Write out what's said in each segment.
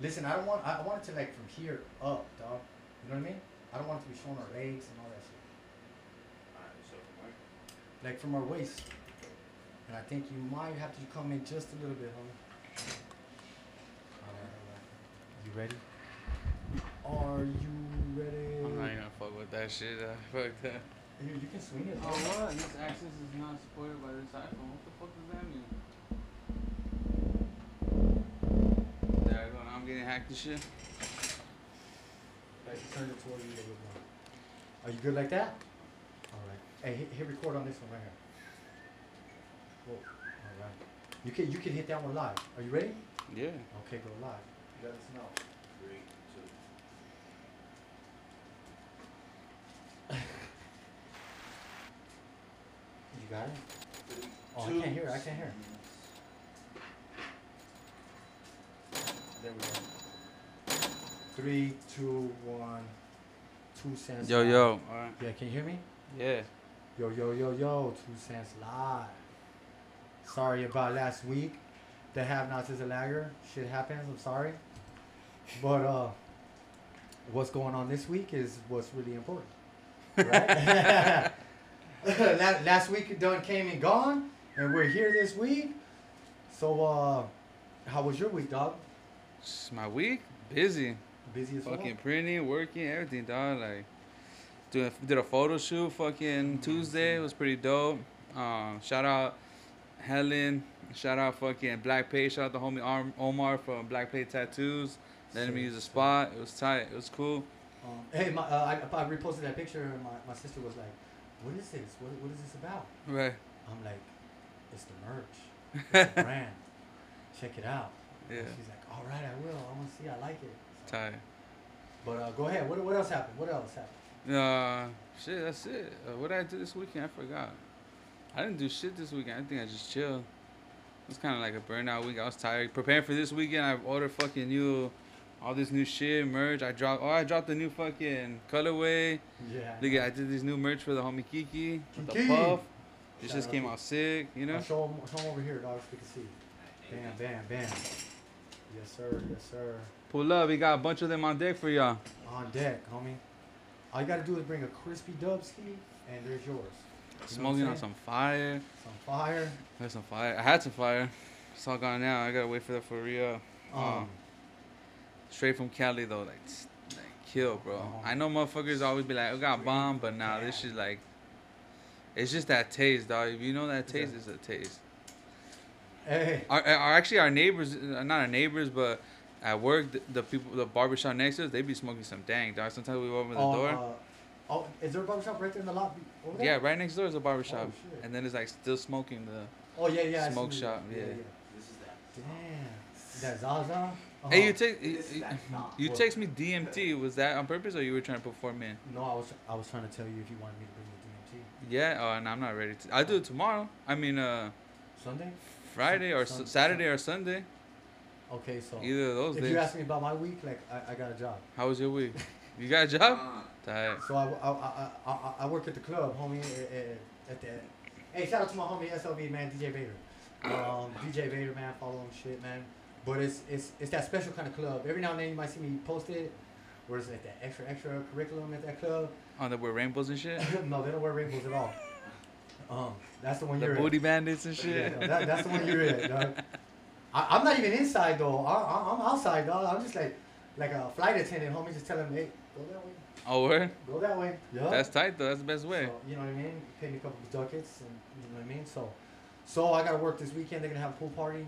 Listen, I don't want. I want it to like from here up, dog. You know what I mean? I don't want it to be showing our legs and all that shit. Alright, so from where? Like from our waist. And I think you might have to come in just a little bit, homie. Alright, alright. You ready? Are you ready? I'm not even gonna fuck with that shit. Uh, fuck that. You, you can swing it. Oh dog. what? This access is not supported by this iPhone. What the fuck does that mean? There I go. Now I'm getting hacked and shit. Like turn it towards you a little more. Are you good like that? Alright. Hey, hit, hit record on this one right here. Whoa. Alright. You can you can hit that one live. Are you ready? Yeah. Okay, go live. Let us know. Three, two. You got it? Three, Oh, I can't hear I can't hear There we go. Three, two, one, two cents. Yo live. yo. Alright. Yeah, can you hear me? Yeah. Yo, yo, yo, yo, two cents live. Sorry about last week. The have nots is a lagger. Shit happens, I'm sorry. But uh what's going on this week is what's really important. Right? last, last week done came and gone, and we're here this week. So uh how was your week, dog? Just my week busy. Busy as fuck? Fucking printing, working, everything, dog. Like, doing did a photo shoot. Fucking Tuesday it was pretty dope. Um, shout out Helen. Shout out fucking Black Pay. Shout out the homie Omar from Black Pay Tattoos. Letting me use the spot. It was tight. It was cool. Um, hey, my, uh, I, I reposted that picture, and my, my sister was like, "What is this? What, what is this about?" Right. I'm like, "It's the merch, it's the brand. Check it out." Yeah. And she's like, "All right, I will. I want to see. I like it." So- Tight. but uh, go ahead. What, what else happened? What else happened? Uh, shit. That's it. Uh, what did I do this weekend? I forgot. I didn't do shit this weekend. I think I just chilled. It was kind of like a burnout week. I was tired. Preparing for this weekend, I ordered fucking new, all this new shit, merch. I dropped. Oh, I dropped the new fucking colorway. Yeah. Look at, I did this new merch for the homie Kiki with the puff. It Shout just came out sick. You know. Show him, show him over here, dog, so we can see. Bam, bam, bam. Yes, sir. Yes, sir. Pull up. We got a bunch of them on deck for y'all. On deck, homie. All you gotta do is bring a crispy dub dubski, and there's yours. You know what I'm Smoking on some fire. Some fire. There's some fire. I had some fire. It's all gone now. I gotta wait for that for real. Um, Um, Straight from Cali though, like, like kill, bro. Uh-huh. I know motherfuckers always be like, "I got bomb," but now this is like, it's just that taste, dog. If you know that taste, it's a taste. Hey. Our, our actually our neighbors, uh, not our neighbors, but at work, the, the people, the barbershop next to us, they be smoking some dang, dog. Sometimes we open the oh, door. Uh, oh, is there a barbershop right there in the lobby? Over there? yeah, right next door is a barbershop, Oh, and then it's like still smoking the. Oh yeah, yeah. Smoke shop, yeah. This is that. Damn. That Zaza. Hey, you Uh-huh. take This is you, that you text me DMT. Was that on purpose, or you were trying to perform four in? No, I was I was trying to tell you if you wanted me to bring the DMT. Yeah. Oh, and I'm not ready to. I'll do it tomorrow. I mean, uh, Sunday. Friday or Sun- s Saturday or Sunday. Okay, so Either of those if days. you ask me about my week, like I, I got a job. How was your week? You got a job? Uh, So I, I, I, I, I- I work at the club, homie. At, at, at the, hey, shout out to my homie SLV man, DJ Vader. Um, DJ Vader man, follow him shit man. But it's it's it's that special kind of club. Every now and then you might see me post it, where it's like that extra extra curriculum at that club. On the wear rainbows and shit. no, they don't wear rainbows at all. Um, that's the one The you're The booty at. bandits and shit. no, that, that's the one you're at, dog. I, I'm not even inside though. I, I, I'm outside, dog. I'm just like like a flight attendant, homie. Just telling me, hey, go that way, Oh, word? go that way. Yeah. That's tight though. That's the best way. So, you know what I mean? Pay me a couple of ducats, and you know what I mean. So, so I gotta work this weekend. They're gonna have a pool party.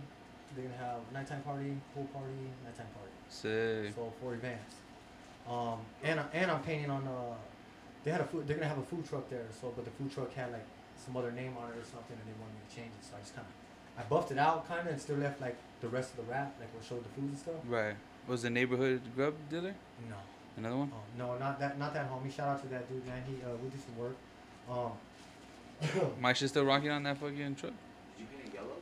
They're gonna have nighttime party, pool party, nighttime party. Sick. So four events. Um, and and I'm painting on uh, they had a food. They're gonna have a food truck there. So, but the food truck had like some other name on it or something, and they wanted me to change it. So I just kind of I buffed it out kind of and still left like the rest of the wrap, like what showed the food and stuff. Right. Was the neighborhood grub dealer? No. Another one? Oh, no, not that, not that homie. Shout out to that dude, man. He, uh, we do some work. Um, My shit still rocking on that fucking truck? Did you paint it yellow?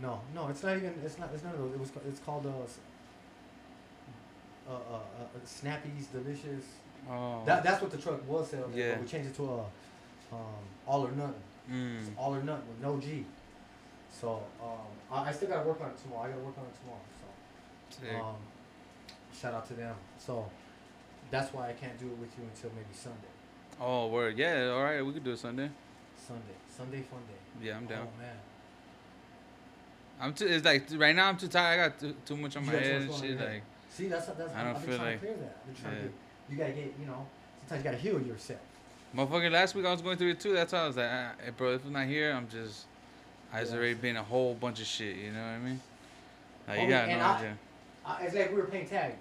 No, no, it's not even. It's not. It's none of those. It was. It's called uh, uh, uh, uh, uh, Snappy's Delicious. Oh. That that's what the truck was selling. Yeah. But we changed it to a um, all or nothing. Mm. It's all or nothing with no G. So um, I, I still gotta work on it tomorrow. I gotta work on it tomorrow. So um, shout out to them. So that's why I can't do it with you until maybe Sunday. Oh, word. Yeah, all right. We could do it Sunday. Sunday, Sunday fun day. Yeah, I'm down. Oh man, I'm too. It's like right now I'm too tired. I got too, too much on You my head and shit. Like, see that's that's. I don't I've been feel trying like- to clear that. I've been trying yeah. to. Get, you gotta get you know. Sometimes you gotta heal yourself. Motherfucker. Last week I was going through it too. That's why I was like, ah, hey, bro, if I'm not here, I'm just. I was already been a whole bunch of shit. You know what I mean? Like, you got no I- idea. Uh, it's like we were playing tag.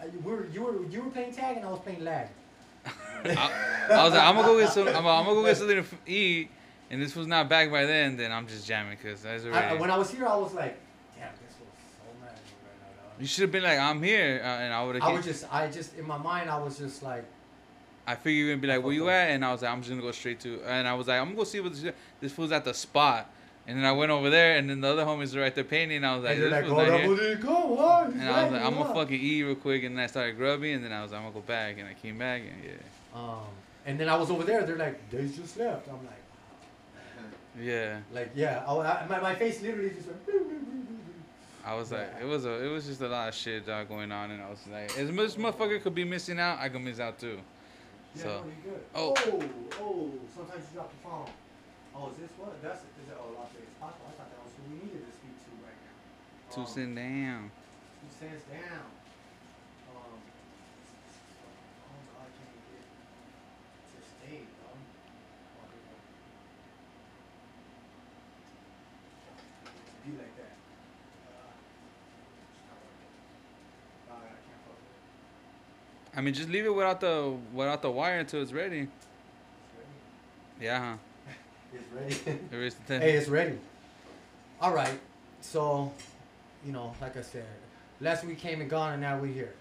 Uh, you- we were, you were you were playing tag and I was playing lag. I, I was like, I'm gonna go get some. I'm, I'm gonna go get something to eat, and this was not back by then. Then I'm just jamming because that's I, already. when I was here, I was like, damn, this was so mad right now. dog." you should have been like, I'm here, uh, and I would have. I was just, I just, in my mind, I was just like, I figured you were gonna be like, where you at? And I was like, I'm just gonna go straight to. And I was like, I'm gonna go see what this, this fool's at the spot. And then I went over there, and then the other homies were right there painting. And I was like, and this like, fool's oh, not here. was it, come on. And I was like, I'm gonna fucking eat real quick, and then I started grubbing, and then I was like, I'm gonna go back, and I came back, and yeah, Um, and then I was over there. They're like, they just left. I'm like, yeah. like yeah. I, I, my, my face literally just went. I was like, Yeah. it was a, it was just a lot of shit uh, going on, and I was like, as much motherfucker could be missing out, I could miss out too. Yeah, So- no, you good. Oh. oh, oh, sometimes you drop the phone. Oh, is this what? That's it. Is it? Oh, Las Vegas. I thought that was who we needed to speak to right now. Two Um, cent down. Two cents down. Um, oh no, I can't get to stay, dog. Oh, here we go. To be like that. Uh, it's not working. Alright, I can't fuck with it. I mean, just leave it without the without the wire until it's ready. It's Yeah, huh? ready. It's ready. There is the Hey, it's ready. All right. So, you know, like I said, last week came and gone, and now we're here.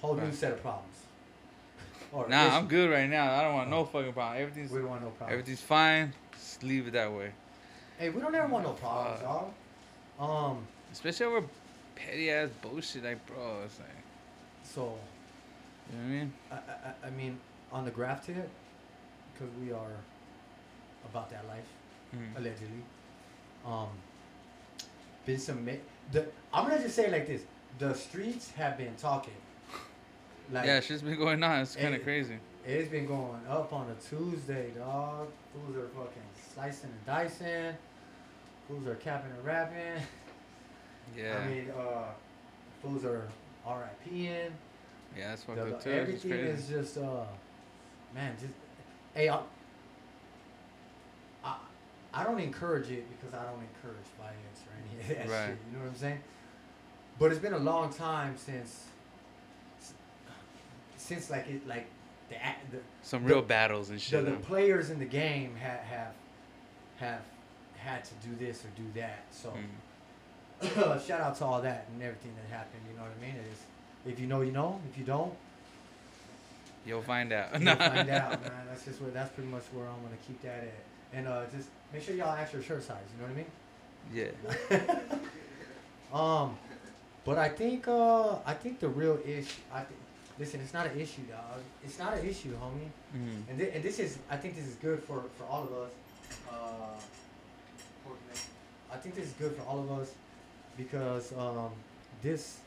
Whole new set of problems. Or Nah, I'm good right now. I don't want no fucking problem. Everything's We don't want no problems. everything's fine. Just leave it that way. Hey, we don't ever want no problems, Fuck. dog. Um, Especially over petty ass bullshit, like bro. It's like, so you know what I mean? I, I, I mean, on the graph tip, because we are about that life. Mhm. allegedly. Um, been some. Ma- the I'm gonna just say it like this: the streets have been talking. Like yeah, shit's been going on. It's kind of crazy. it's been going up on a Tuesday, dog. Fools are fucking slicing and dicing. Fools are capping and rapping. Yeah, I mean, uh, fools are R.I.P.ing. yeah, that's fucked The- up the- too. Everything is just uh, man, just hey, I, I, I don't encourage it because I don't encourage violence or any of that Right. shit. You know what I'm saying? But it's been a long time since, since like it like the the Some the- real battles and the, shit. the huh? players in the game have have have had to do this or do that. So Mm. shout out to all that and everything that happened. You know what I mean? It is, if you know, you know. If you don't, You'll find out. You'll find out, man. That's just where that's pretty much where I'm gonna keep that at. And uh, just make sure y'all ask your shirt size. You know what I mean? Yeah. Um, but I think uh, I think the real issue. I think listen, it's not an issue, dog. It's not an issue, homie. Mm. And, thi- and this is I think this is good for for all of us. Uh, I think this is good for all of us because um, this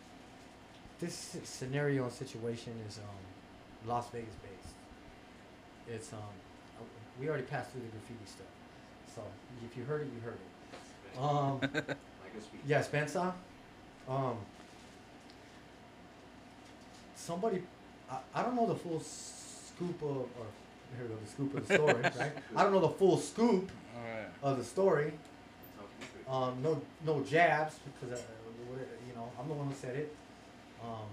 this scenario and situation is um, Las Vegas based. It's um, uh, we already passed through the graffiti stuff, so if you heard it, you heard it. Um, yeah, Spencer. Um, somebody, I, I don't know the full scoop of, or here we go, the scoop of the story, right? I don't know the full scoop right. of the story. Um, no, no jabs because uh, you know I'm the one who said it. Um,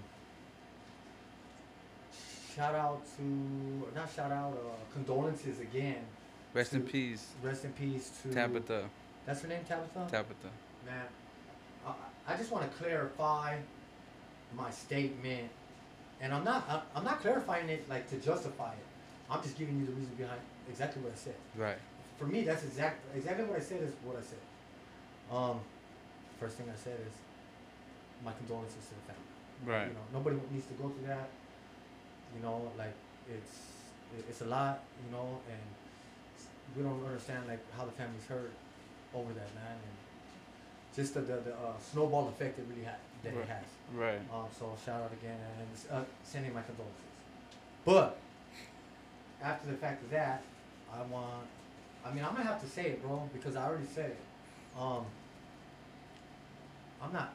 shout out to, not shout out, uh, condolences again. Rest in peace, Rest in peace to Tabitha. That's her name, Tabitha. Tabitha. Man, I, I just want to clarify my statement, and I'm not I- I'm not clarifying it like to justify it. I'm just giving you the reason behind exactly what I said. Right. For me, that's exact exactly what I said is what I said. Um, first thing I said is my condolences to the family. Right. You know, nobody needs to go through that. You know, like it's it's a lot. You know, and we don't understand like how the family's hurt over that man, and just the the, the uh, snowball effect it really had that Right. it has. Right. Um, so shout out again and uh, sending my condolences. But after the fact of that, I want. I mean, I'm gonna have to say it, bro, because I already said it. Um, I'm not,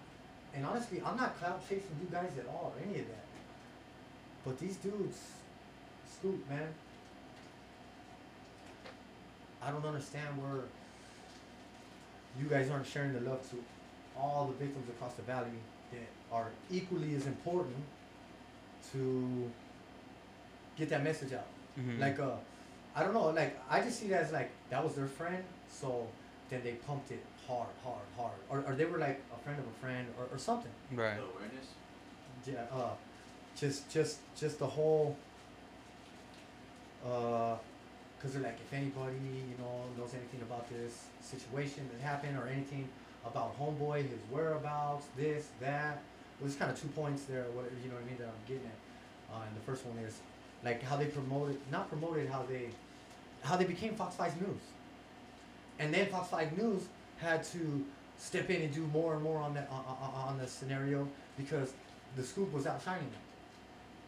and honestly, I'm not cloud chasing you guys at all, or any of that. But these dudes, Scoop, man. I don't understand where you guys aren't sharing the love to all the victims across the valley that are equally as important to get that message out. Mhm. Like uh I don't know, like I just see it as like that was their friend, so then they pumped it hard, hard, hard. Or, or they were like a friend of a friend or, or something. Right. The awareness. Yeah, uh just just just the whole uh because they're like if anybody you know knows anything about this situation that happened or anything about homeboy his whereabouts this that well, there's kind of two points there whatever you know what i mean that i'm getting at uh, and the first one is like how they promoted not promoted how they how they became fox 5 news and then fox 5 news had to step in and do more and more on that on, on, on the scenario because the scoop was outshining them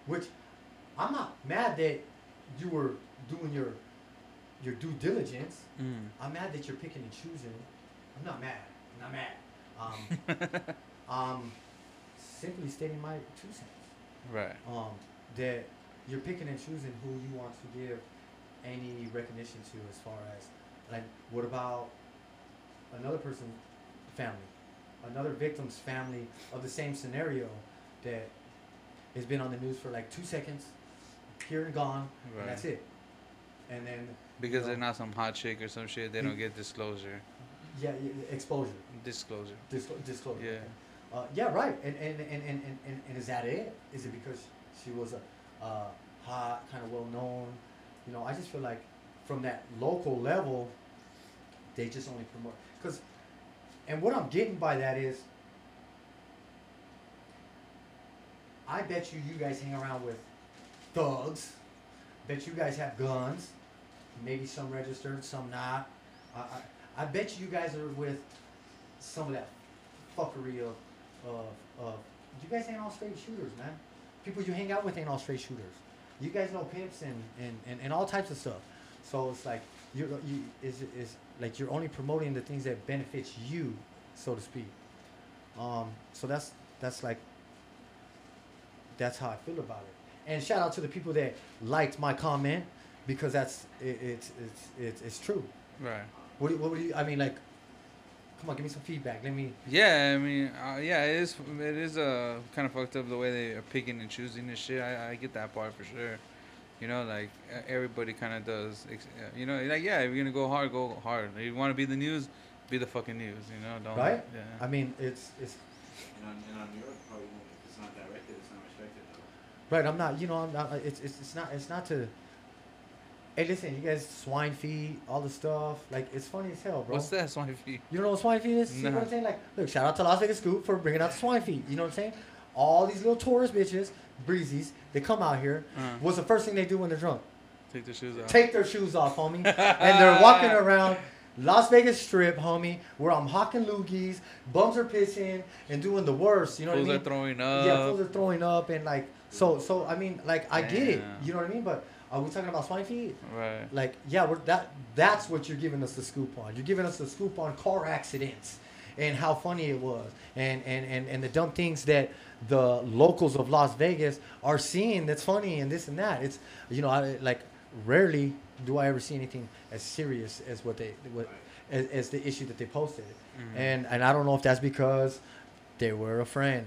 which i'm not mad that you were doing your your due diligence Mm. I'm mad that you're picking and choosing. I'm not mad. I'm not mad. Um, um, simply stating my two cents. Right. Um, that you're picking and choosing who you want to give any recognition to, as far as like, what about another person's family, another victim's family of the same scenario that has been on the news for like two seconds, here and gone, Right. and that's it. And then Because No. they're not some hot chick or some shit, they don't get disclosure. yeah, exposure. Disclosure. Disclo- disclosure. Yeah. okay. Uh, yeah, right. And and, and, and, and, and and is that it? Is it because she was a uh, hot, kind of well known? You know, I just feel like from that local level, they just only promote. Because, and what I'm getting by that is, I bet you you guys hang around with thugs. Bet you guys have guns. Maybe some registered, some not. I, I, I bet you guys are with some of that fuckery of, of, of you guys ain't all straight shooters, man. People you hang out with ain't all straight shooters. You guys know pimps and, and, and, and all types of stuff. So it's like you're you is is like you're only promoting the things that benefits you, so to speak. Um, so that's that's like that's how I feel about it. And shout out to the people that liked my comment because that's it, it's it's it's it's true. Right. What do, you- what would you? I mean, like, come on, give me some feedback. Let me. Yeah, I mean, uh, yeah, it is. It is uh, kind of fucked up the way they are picking and choosing this shit. I, I get that part for sure. You know, like everybody kind of does. uh, You know, like yeah, if you're gonna go hard, go hard. If you want to be the news, be the fucking news. You know, don't. Right? Yeah. I mean, it's it's And on, and on Europe, probably won't, if it's not directed, it's not respected though. right. I'm not. You know, I'm not. It's it's it's not. It's not to. Hey, listen, you guys, swine feed, all the stuff. Like, it's funny as hell, bro. What's that swine feed? You don't know what swine feed is? See Nah. what I'm saying? Like, look, shout out to Las Vegas Scoop for bringing out the swine feed. You know what I'm saying? All these little tourist bitches, breezies, they come out here. Uh, What's the first thing they do when they're drunk? take their shoes off. Take their shoes off, homie. and they're walking around Las Vegas Strip, homie, where I'm hawking loogies, bums are pissing, and doing the worst. You know Fools what I mean? are throwing up. yeah, fools are throwing up and like so. So I mean, like I get it. You know what I mean? But are we talking about swine feed? Right. Like, yeah, we're that. That's what you're giving us the scoop on. You're giving us the scoop on car accidents and how funny it was, and and and and the dumb things that the locals of Las Vegas are seeing that's funny and this and that. It's you know, I like rarely do I ever see anything as serious as what they what as, as the issue that they posted, Mhm. and and I don't know if that's because they were a friend.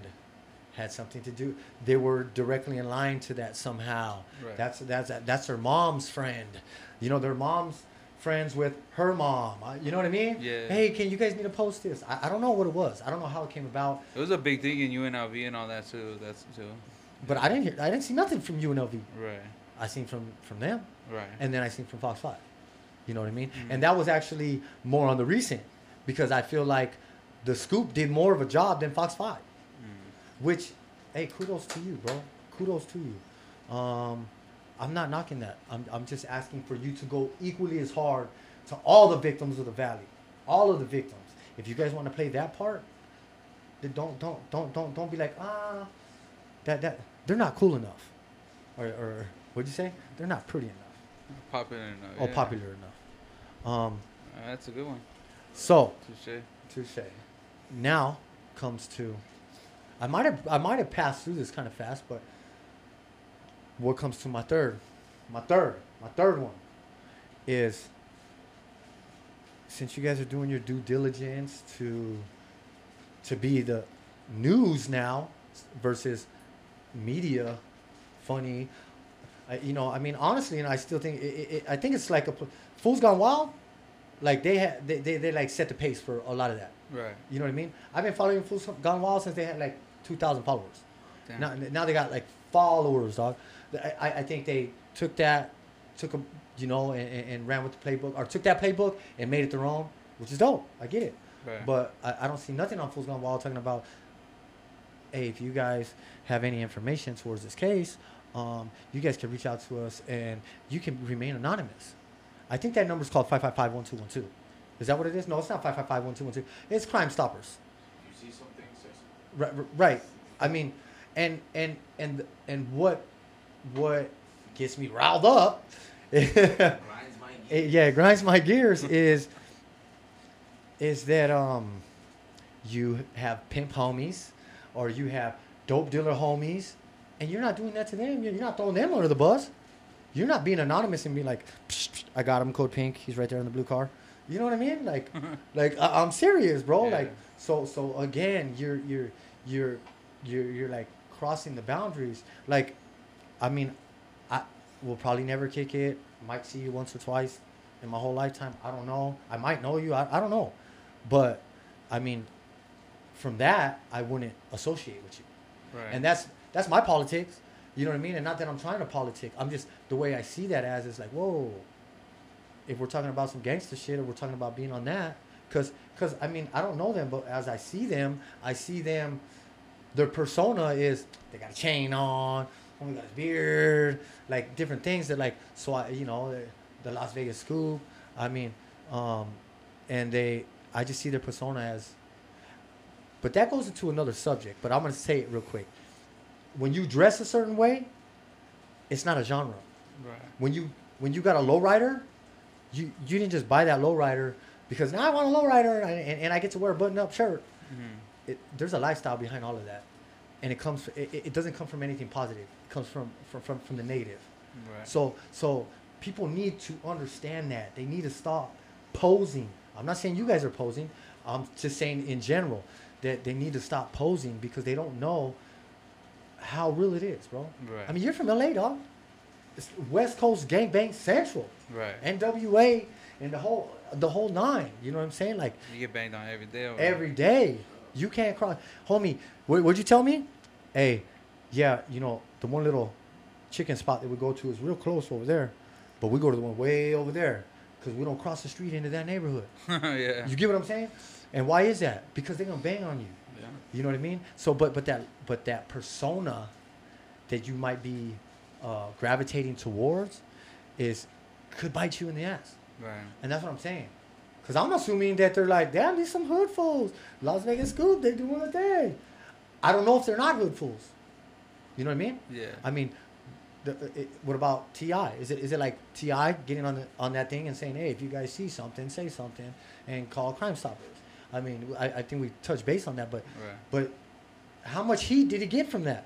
Had something to do. They were directly in line to that somehow. Right. That's that's that's their mom's friend. You know, their mom's friends with her mom. Uh, You know what I mean? Yeah. Hey, can you guys need to post this? I, I don't know what it was. I don't know how it came about, It was a big thing in UNLV and all that too. That's too. but I didn't hear. I didn't see nothing from UNLV. Right. I seen from from them, Right. and then I seen from Fox Five. You know what I mean? Mhm. And that was actually more on the recent, because I feel like the Scoop did more of a job than Fox Five. Mm. Which, hey, kudos to you, bro. Kudos to you. Um, I'm not knocking that. I'm, I'm just asking for you to go equally as hard to all the victims of the valley, all of the victims. If you guys want to play that part, They don't don't don't don't don't be like ah, that that they're not cool enough, or or what'd you say? They're not pretty enough Popular enough. or yeah. popular enough. Um, Uh, that's a good one. so Touche. touche. Now comes to, I might have I might have passed through this kind of fast, but what comes to my third, my third, my third one, is. Since you guys are doing your due diligence to, to be the news now versus media, funny, I, you know, I mean, honestly, and I still think it, it, I think it's like a Fools Gone Wild, like they had they, they, they like set the pace for a lot of that. Right. You know what I mean? I've been following Fools Gone Wild since they had like two thousand followers. Damn. Now, now they got like followers, dog. I, I I think they took that, took a, you know, and, and and ran with the playbook, or took that playbook and made it their own, which is dope. I get it. right. But I, I don't see nothing on Fools Gone Wild talking about, hey, if you guys have any information towards this case, um, you guys can reach out to us and you can remain anonymous. I think that number is called 555-1212. Is that what it is? No, it's not 555-1212. It's Crime Stoppers. You see something, say something. Right, right. I mean, and and and and what what gets me riled up, Grinds my it, yeah, grinds my gears is is that um you have pimp homies or you have dope dealer homies, and you're not doing that to them. You're not throwing them under the bus. You're not being anonymous and being like, psh, psh, I got him, code pink. He's right there in the blue car. You know what I mean? Like, like I, I'm serious, bro. Yeah. Like, so so again, you're you're you're you're you're like crossing the boundaries. Like, I mean, I will probably never kick it. Might see you once or twice in my whole lifetime. I don't know. I might know you. I, I don't know, but I mean, from that, I wouldn't associate with you. right. And that's that's my politics. You know what I mean? And not that I'm trying to politic. I'm just the way I see that as is like, whoa. If we're talking about some gangster shit, or we're talking about being on that, because because I mean I don't know them, but as I see them, I see them. Their persona is they got a chain on, only got his beard, like different things that like so I you know the, the Las Vegas scoop. I mean, um, and they I just see their persona as. But that goes into another subject. But I'm gonna say it real quick when you dress a certain way, it's not a genre. right. When you when you got a lowrider, you you didn't just buy that lowrider because now I want a lowrider and, and, and I get to wear a button up shirt. Mhm. It, there's a lifestyle behind all of that, and it comes it, it doesn't come from anything positive. It comes from from from, from the negative. Right. So so people need to understand that they need to stop posing. I'm not saying you guys are posing. I'm just saying in general that they need to stop posing because they don't know how real it is, bro. Right. I mean, you're from LA, dog. It's West Coast gangbang central, right. NWA, and the whole the whole nine. You know what I'm saying? Like you get banged on every day. Over every day, you can't cross. Homie, what, what'd you tell me? Hey, yeah, you know the one little chicken spot that we go to is real close over there, but we go to the one way over there because we don't cross the street into that neighborhood. yeah. You get what I'm saying? And why is that? Because they're gonna bang on you. yeah. You know what I mean? So, but but that but that persona that you might be uh, gravitating towards is could bite you in the ass, Right. and that's what I'm saying. Cause I'm assuming that they're like, damn, these some hood fools. Las Vegas Scoop, they doing a thing. I don't know if they're not hood fools. You know what I mean? Yeah. I mean, the, it, what about Ti? Is it is it like Ti getting on the, on that thing and saying, hey, if you guys see something, say something, and call Crime Stoppers? I mean, I, I think we touched base on that, but right. but how much heat did he get from that?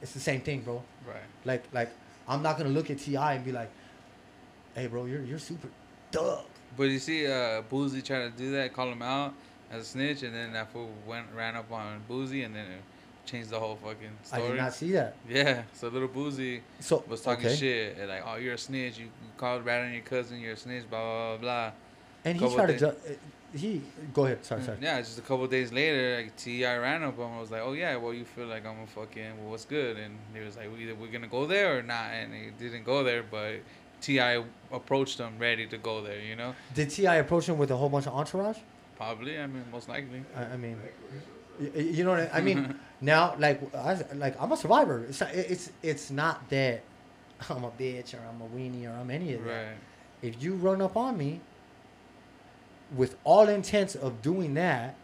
It's the same thing, bro. Right. Like like I'm not gonna look at Ti and be like, hey, bro, you're you're super thug. But you see, uh, Boosie tried to do that, call him out as a snitch, and then that fool went ran up on Boosie, and then it changed the whole fucking story. I did not see that. Yeah. So little Boosie So was talking okay. shit, and like, oh, you're a snitch. You called rat on your cousin. You're a snitch. Blah blah blah. blah. and he tried to ju- uh, he go ahead. Sorry, sorry. Yeah, just a couple days later, like Ti ran up on him. I was like, "Oh yeah, well you feel like I'm a fucking well, what's good?" And he was like, "Either we're gonna go there or not." And he didn't go there, but Ti approached him ready to go there. You know, Did Ti approach him with a whole bunch of entourage? probably. I mean, most likely. I, I mean, y- y- you know what I, I mean. now, like, I, like I'm a survivor. It's not, it's it's not that I'm a bitch or I'm a weenie or I'm any of that. Right. if you run up on me with all intents of doing that,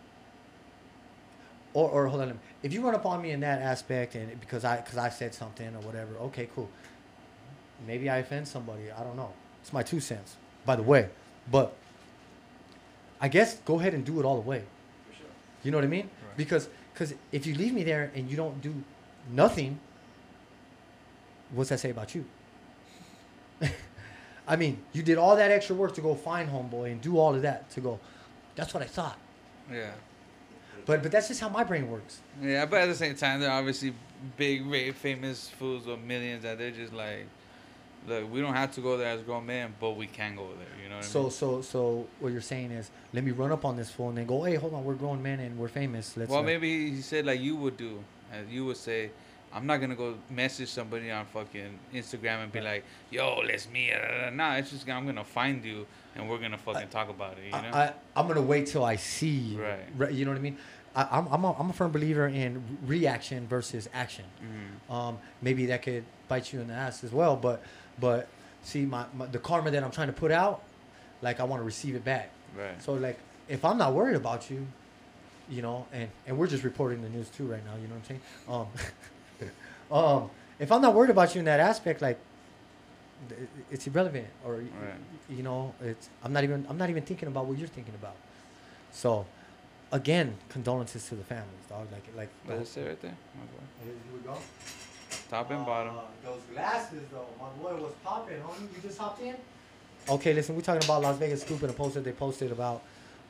or, or hold on, if you run up on me in that aspect and because I because I said something or whatever, okay, cool. Maybe I offend somebody. I don't know. It's my two cents, by the way. But I guess go ahead and do it all the way. Sure. You know what I mean? Right. Because because if you leave me there and you don't do nothing, what's that say about you? I mean, you did all that extra work to go find homeboy and do all of that to go. That's what I thought. Yeah. But but that's just how my brain works. Yeah, but at the same time, they're obviously big, very famous fools with millions that they're just like, we don't have to go there as grown men, but we can go there. You know what I So mean? so so what you're saying is let me run up on this fool and then go, hey, hold on, we're grown men and we're famous. Let's well, maybe he said like you would do, as you would say, I'm not gonna go message somebody on fucking Instagram and be Right. like, yo, let's meet. Nah, it's just I'm gonna find you and we're gonna fucking talk about it. You know? I, I I'm gonna wait till I see you. Right. Re- You know what I mean? I, I'm I'm a, I'm a firm believer in reaction versus action. Mhm. Um, maybe that could bite you in the ass as well. But but see, my, my the karma that I'm trying to put out, like I want to receive it back. Right. So like if I'm not worried about you, you know, and and we're just reporting the news too right now. You know what I'm saying? Um, um, if I'm not worried about you in that aspect, like it's irrelevant, or Right. you know, it's I'm not even I'm not even thinking about what you're thinking about. So, again, condolences to the families, dog. Like like. Let it right there. my boy. Here we go. Top and bottom. Uh, those glasses, though, my boy was popping, homie. You just hopped in. Okay, listen, we're talking about Las Vegas Scoop and a post that they posted about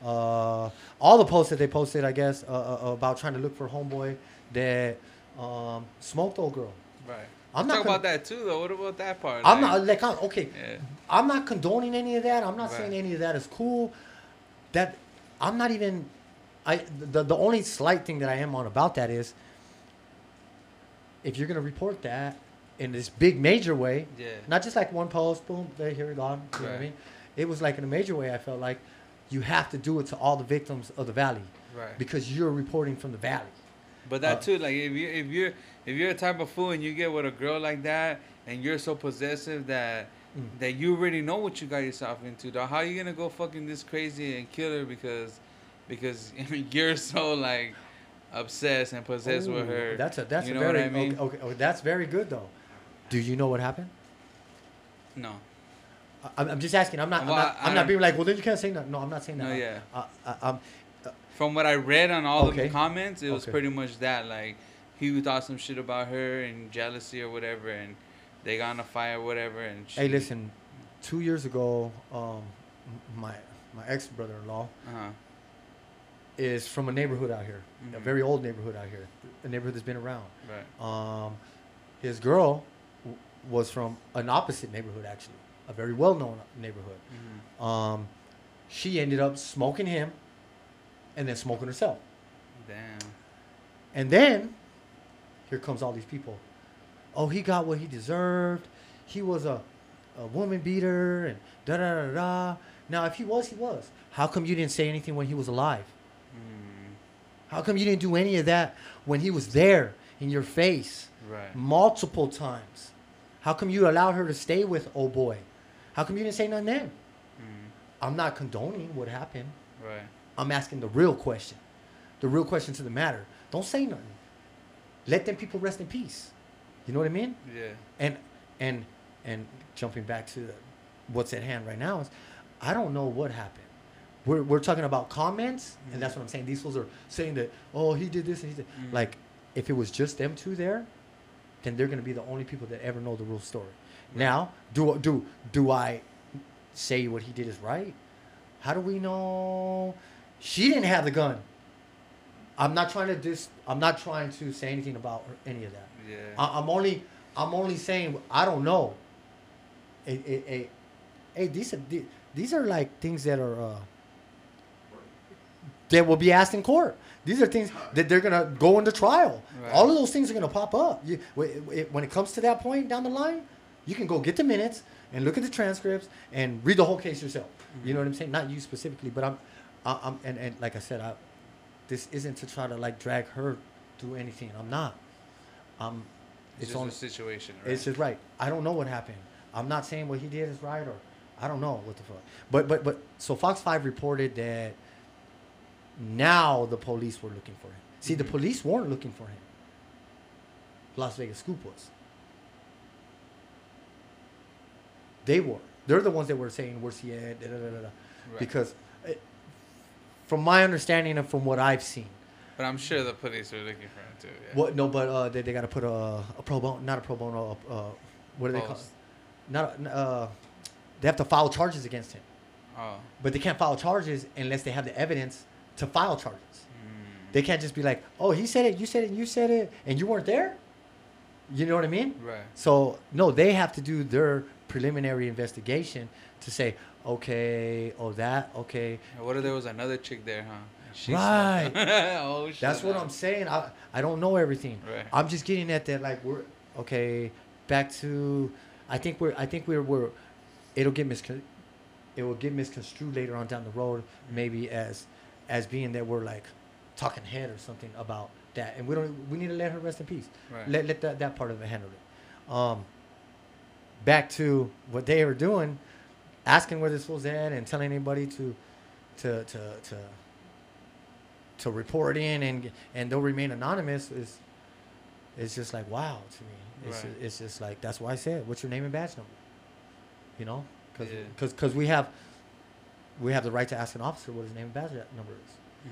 uh, all the posts that they posted, I guess, uh, uh, about trying to look for homeboy that um, smoked old girl. Right. I'm Talk not. con- about that too, though. What about that part? I'm Like, not like I'm, okay. Yeah. I'm not condoning any of that. I'm not Right. saying any of that is cool. That I'm not even. I the the only slight thing that I am on about that is if you're gonna report that in this big major way, Yeah. not just like one post, boom, there, here we go. You know what I mean? It was like in a major way. I felt like you have to do it to all the victims of the valley Right. because you're reporting from the valley. But that Uh, too, like if you if you're if you're a type of fool and you get with a girl like that and you're so possessive that Mm. that you already know what you got yourself into, dog. How are you gonna go fucking this crazy and kill her because because you're so like obsessed and possessed with her? That's a that's you know what very I mean? okay, okay. That's very good though. Do you know what happened? No. I- I'm, I'm just asking. I'm not. Well, I'm not, I'm not being like, well, then you can't say that. No, I'm not saying that. No, yeah. I, I, I'm, From what I read on all Okay. the comments, it was Okay. pretty much that. Like he thought some shit about her and jealousy or whatever, and they got in a fight or whatever. And she, hey, listen. Two years ago, um, my my ex brother-in-law Uh-huh. Is from a neighborhood out here, a Mhm. very old neighborhood out here, a neighborhood that's been around. Right. Um, his girl w- was from an opposite neighborhood, actually, a very well-known neighborhood. hmm Um, she ended up smoking him, and then smoking herself. Damn. And then here comes all these people. Oh, he got what he deserved. He was a, a woman beater and da da da da. Now, if he was, he was. How come you didn't say anything when he was alive? How come you didn't do any of that when he was there in your face right. multiple times? How come you allowed her to stay with old boy? How come you didn't say nothing then? Mm, I'm not condoning what happened. right. I'm asking the real question. The real question to the matter. Don't say nothing. Let them people rest in peace. You know what I mean? Yeah. And and and jumping back to what's at hand right now is I don't know what happened. We're, we're talking about comments, and that's what I'm saying. These fools are saying that, oh, he did this and he did. Mhm. Like, if it was just them two there, then they're going to be the only people that ever know the real story. Now, do do do I say what he did is right? How do we know she didn't have the gun? I'm not trying to dis. I'm not trying to say anything about her, any of that. Yeah. I, I'm only I'm only saying I don't know. Hey, hey, hey, hey, these are these are like things that are uh, that will be asked in court. These are things that they're gonna go into trial. Right. All of those things are gonna pop up. You, wh- wh- when it comes to that point down the line, you can go get the minutes and look at the transcripts and read the whole case yourself. You know what I'm saying? Not you specifically, but I'm, I, I'm, and, and like I said, I, this isn't to try to like drag her through anything. I'm not. Um, it's it's just on. a situation, right? It's just right. I don't know what happened. I'm not saying what he did is right or I don't know what the fuck. But but but so Fox Five reported that now the police were looking for him. See, the Mhm. police weren't looking for him. Las Vegas Scoop was. They were. They're the ones that were saying, "Where's he at?" Da, da, da. Right. Because, it, from my understanding and from what I've seen, But I'm sure the police are looking for him too. Yeah. what no, but uh, they, they got to put a, a pro bono, not a pro bono, uh, what do they call? It? Not a- uh, they have to file charges against him, Oh. but they can't file charges unless they have the evidence to file charges. Mm. They can't just be like, "Oh, he said it, you said it, you said it, and you weren't there." You know what I mean? Right. So no, they have to do their preliminary investigation to say, "Okay, oh that, okay." What if there was another chick there, huh? And she Right. oh shit. That's what. I'm saying. I I don't know everything. Right. I'm just getting at that like we're okay. Back to, I think we're I think we're we're, it'll get miscon, it will get misconstrued later on down the road maybe as, as being that we're like, talking head or something about that and we don't we need to let her rest in peace. Right. Let let that that part of it handle it. Um. Back to what they were doing, asking where this was at and telling anybody to, to to to. To report in and and they'll remain anonymous is, it's just like wow to me. It's Right. it's just like that's why I said, what's your name and badge number? You know, because Yeah. because we have, we have the right to ask an officer what his name and badge number is Mm.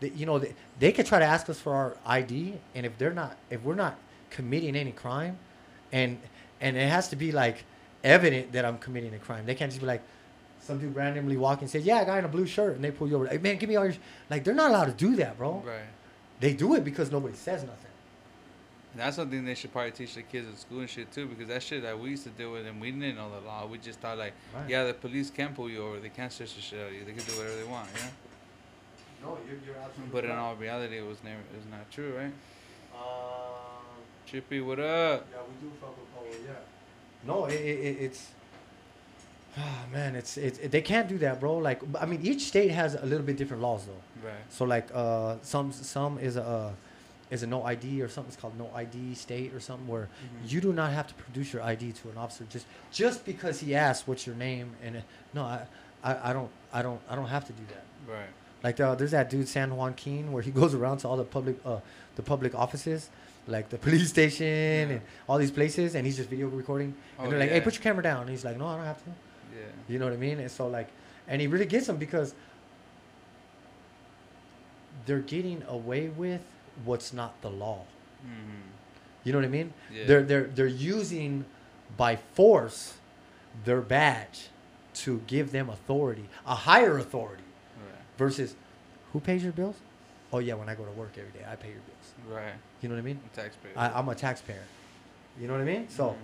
they, you know, they, they could try to ask us for our ID, and if they're not, if we're not committing any crime, and and it has to be like evident that I'm committing a crime. They can't just be like, some dude randomly walking and says, "Yeah, a guy in a blue shirt," and they pull you over. Hey, man, give me all your. sh-" Like they're not allowed to do that, bro. Right. They do it because nobody says nothing. That's something they should probably teach the kids at school and shit too, because that shit that we used to deal with and we didn't know the law. We just thought like, Right. yeah, the police can pull you over, they can't search the shit out of you, they can do whatever they want, yeah. No, you're, you're absolutely. But in all reality, it was never, it's not true, right? Um, Chippy, what up? Yeah, we do fuck with Polo. Yeah. No, it, it, it it's. Ah man, it's it's they can't do that, bro. Like I mean, each state has a little bit different laws though. Right. So like uh some some is a uh, is a no ID or something's called no ID state or something where Mhm. you do not have to produce your ID to an officer just just because he asks what's your name and no I, I I don't I don't I don't have to do that. Right. Like uh, there's that dude San Juan Keen where he goes around to all the public uh the public offices like the police station Yeah. and all these places and he's just video recording and Oh, they're like hey put your camera down and he's like no I don't have to Yeah. you know what I mean and so like and he really gets them because they're getting away with what's not the law Mm-hmm. you know what I mean Yeah. they're they're they're using by force their badge to give them authority a higher authority Right. versus who pays your bills? Oh yeah, when I go to work every day, I pay your bills. Right. You know what I mean? Taxpayer. I, I'm a taxpayer. You know what I mean? So,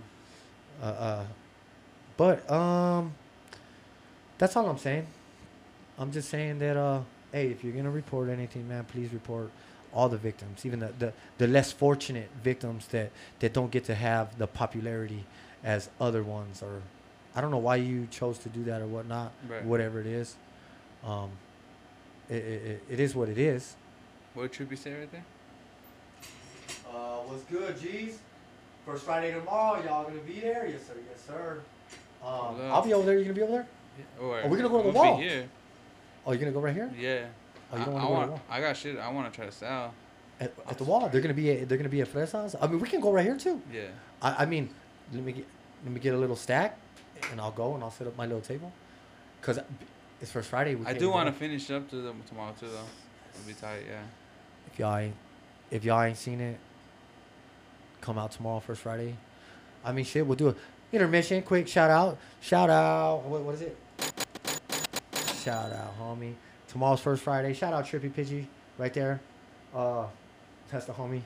Mhm. uh, uh, but um, that's all I'm saying. I'm just saying that uh, hey, if you're gonna report anything, man, please report all the victims, even the, the, the less fortunate victims that, that don't get to have the popularity as other ones or I don't know why you chose to do that or whatnot, Right. whatever it is. Um, it, it, it- it is what it is. What should we say right there? Uh, what's good, G's? First Friday tomorrow, y'all gonna be there? Yes, sir. Yes, sir. Um, I'll be over there. You gonna be over there? Or Are we gonna go to the gonna be wall? Here. Oh, you're gonna go right here Yeah. Oh, you I, don't I wanna go want. I got shit. I want to try to sell. at, at the wall. They're gonna be. At, they're gonna be at Fresas. I mean, we can go right here too. Yeah. I, I mean, let me get let me get a little stack, and I'll go and I'll set up my little table. Cause it's First Friday. We I do want to finish up to the tomorrow too, though. It'll be tight. Yeah. If y'all ain't, if y'all ain't seen it, come out tomorrow, First Friday. I mean, shit, we'll do a intermission. Quick shout out, shout out. What, what is it? Shout out, homie. Tomorrow's First Friday. Shout out Trippy Pidgey right there. Uh, that's the homie.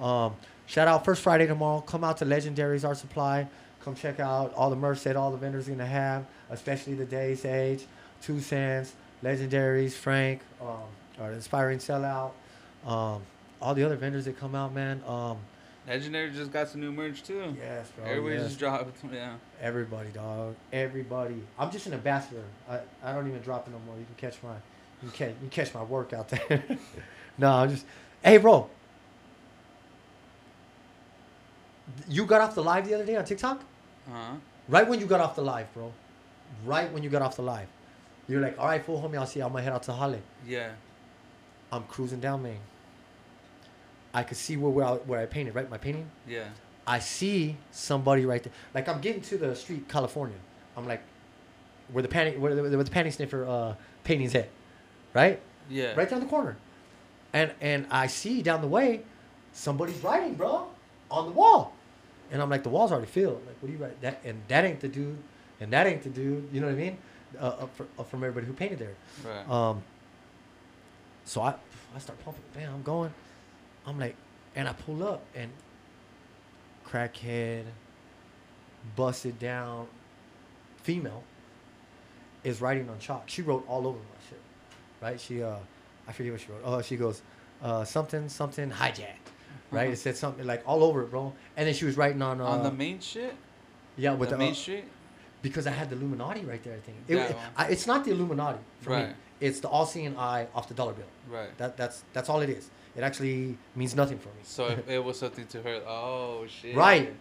Um, shout out First Friday tomorrow. Come out to Legendaries Art Supply. Come check out all the merch that all the vendors are gonna have, especially the Days Age, Two Cents, Legendaries, Frank, um, or Inspiring Sellout, um, all the other vendors that come out, man. Um, Legendary just got some new merch too. yes, bro. Everybody yes. just dropped. Yeah. Everybody, dog. Everybody. I'm just an ambassador. I, I don't even drop it no more. You can catch my you can catch, you can catch my work out there. no, I'm just Hey bro. You got off the live the other day on TikTok? Uh huh. Right when you got off the live, bro. Right when you got off the live. You're like, all right, full homie, I'll see you. I'm gonna head out to Holly. Yeah. I'm cruising down Main. I could see where where I, where I painted, right? My painting. Yeah. I see somebody right there. Like I'm getting to the street, California. I'm like, where the panty, where the, where the sniffer uh, painting's at, right? Yeah. Right down the corner. And and I see down the way, somebody's writing, bro, on the wall. And I'm like, the wall's already filled. Like, what do you write? That and that ain't the dude, and that ain't the dude. You know what I mean? Uh, uh, for, uh, from everybody who painted there. Right. Um. So I I start pumping. Bam, I'm going. I'm like, and I pull up and crackhead, busted down, female, is writing on chalk. She wrote all over my shit, right? She uh, I forget what she wrote. Oh, she goes, uh, something something hijacked, right? it said something like all over it, bro. And then she was writing on uh, on the main shit. yeah with the the, main uh, street. because I had the Illuminati right there. I think it, it- I, it's not the Illuminati for me. Right. It's the all-seeing eye off the dollar bill. Right. That that's that's all it is. It actually means nothing for me. So it, it was something to her. Oh shit. Right.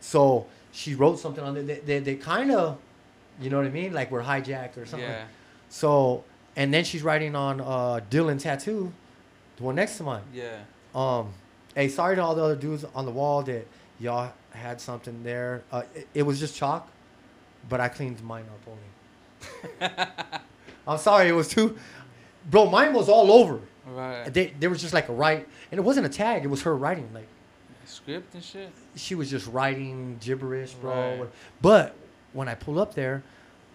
So she wrote something on it. They, they, they kind of, you know what I mean? Like we're hijacked or something. Yeah. So, and then she's writing on uh, Dylan tattoo, the one next to mine. Yeah. Um, hey, sorry to all the other dudes on the wall that y'all had something there. Uh, it, it was just chalk, but I cleaned mine up only. I'm sorry, it was too, bro. Mine was all over. Right. They, there was just like a write, and it wasn't a tag. It was her writing. Like Script and shit. she was just writing gibberish, bro. Right. But when I pull up there,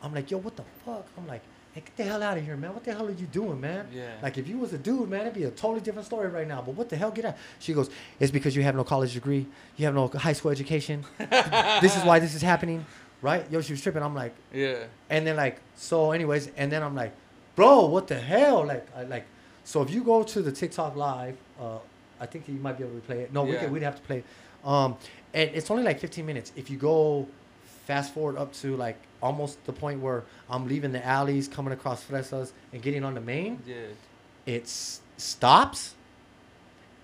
I'm like, yo, what the fuck? I'm like, hey, get the hell out of here, man. What the hell are you doing, man? Yeah. Like, if you was a dude, man, it'd be a totally different story right now. But what the hell, get out? She goes, it's because you have no college degree, you have no high school education. this is why this is happening, right? Yo, she was tripping. I'm like, Yeah. and then like, so, anyways, and then I'm like, bro, what the hell? Like, I like, so if you go to the TikTok live, uh, I think you might be able to play it. No, we could, we'd have to play it. Um, and it's only like 15 minutes. If you go fast forward up to like almost the point where I'm leaving the alleys, coming across Fresas, and getting on the main, Yeah. it stops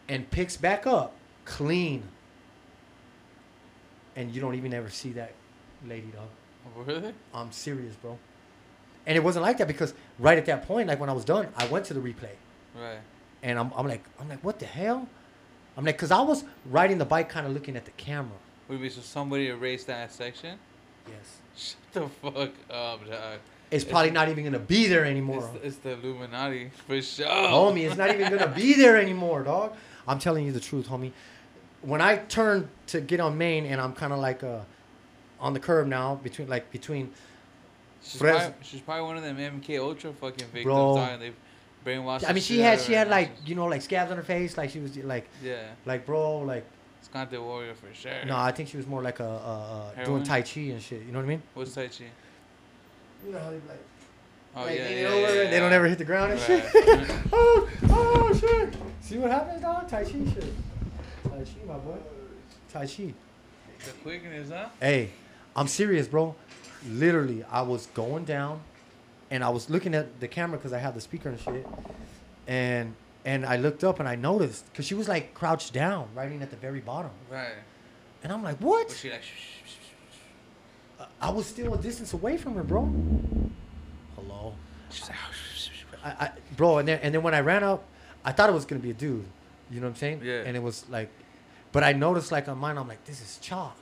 and picks back up clean. And you don't even ever see that lady, dog. Really? I'm serious, bro. And it wasn't like that because right at that point, like when I was done, I went to the replay, Right. and I'm, I'm like, I'm like, what the hell? I'm like, cause I was riding the bike, kind of looking at the camera. Would be so somebody erased that section? Yes. Shut the fuck up, dog. It's probably not even gonna be there anymore, It's, it's the Illuminati for sure. homie. It's not even gonna be there anymore, dog. I'm telling you the truth, homie. When I turn to get on Main, and I'm kind of like uh, on the curb now, between like between She's, Fres- probably, she's probably one of them MK Ultra fucking victims. Bro. Dog, and they brainwashed. I mean, she had she had like you know like scabs on her face, like she was like Yeah. like bro, like Scante Warrior for sure. no, I think she was more like a, a, a doing tai chi and shit. You know what I mean? What's Tai Chi? You know how they like, Oh, like yeah, leaning yeah, over yeah, and they don't ever hit the ground and Right. shit. oh, oh shit! See what happens, dog? Tai chi shit. Tai chi, my boy. Tai chi. The quickness, huh? Hey, I'm serious, bro. Literally, I was going down, and I was looking at the camera because I had the speaker and shit, and and I looked up and I noticed because she was like crouched down, writing at the very bottom, Right. and I'm like, what? Was she like? Shh, shh, shh, I was still a distance away from her, bro. Hello. She's like, oh, shh, shh, shh. I, I, bro, and then and then when I ran up, I thought it was gonna be a dude. You know what I'm saying? Yeah. And it was like, but I noticed like on mine, I'm like, this is chalk,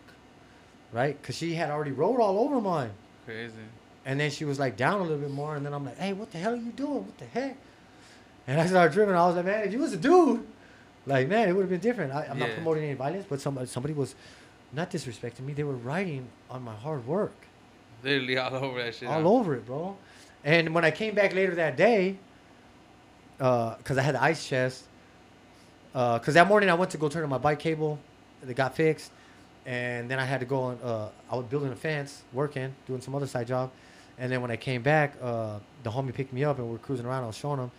right? Cause she had already wrote all over mine, crazy. And then she was like down a little bit more, and then I'm like, hey, what the hell are you doing? What the heck? And I started driven. I was like, man, if you was a dude, like man, it would have been different. I, I'm not promoting any violence, but somebody somebody was not disrespecting me. They were writing on my hard work Literally all over that shit. all huh? over it, bro. And when I came back later that day, because I had the ice chest, because that morning I went to go turn on my bike cable, that got fixed, and then I had to go on. Uh, I was building a fence, working, doing some other side job, and then when I came back, uh, the homie picked me up and we are cruising around. I was showing him,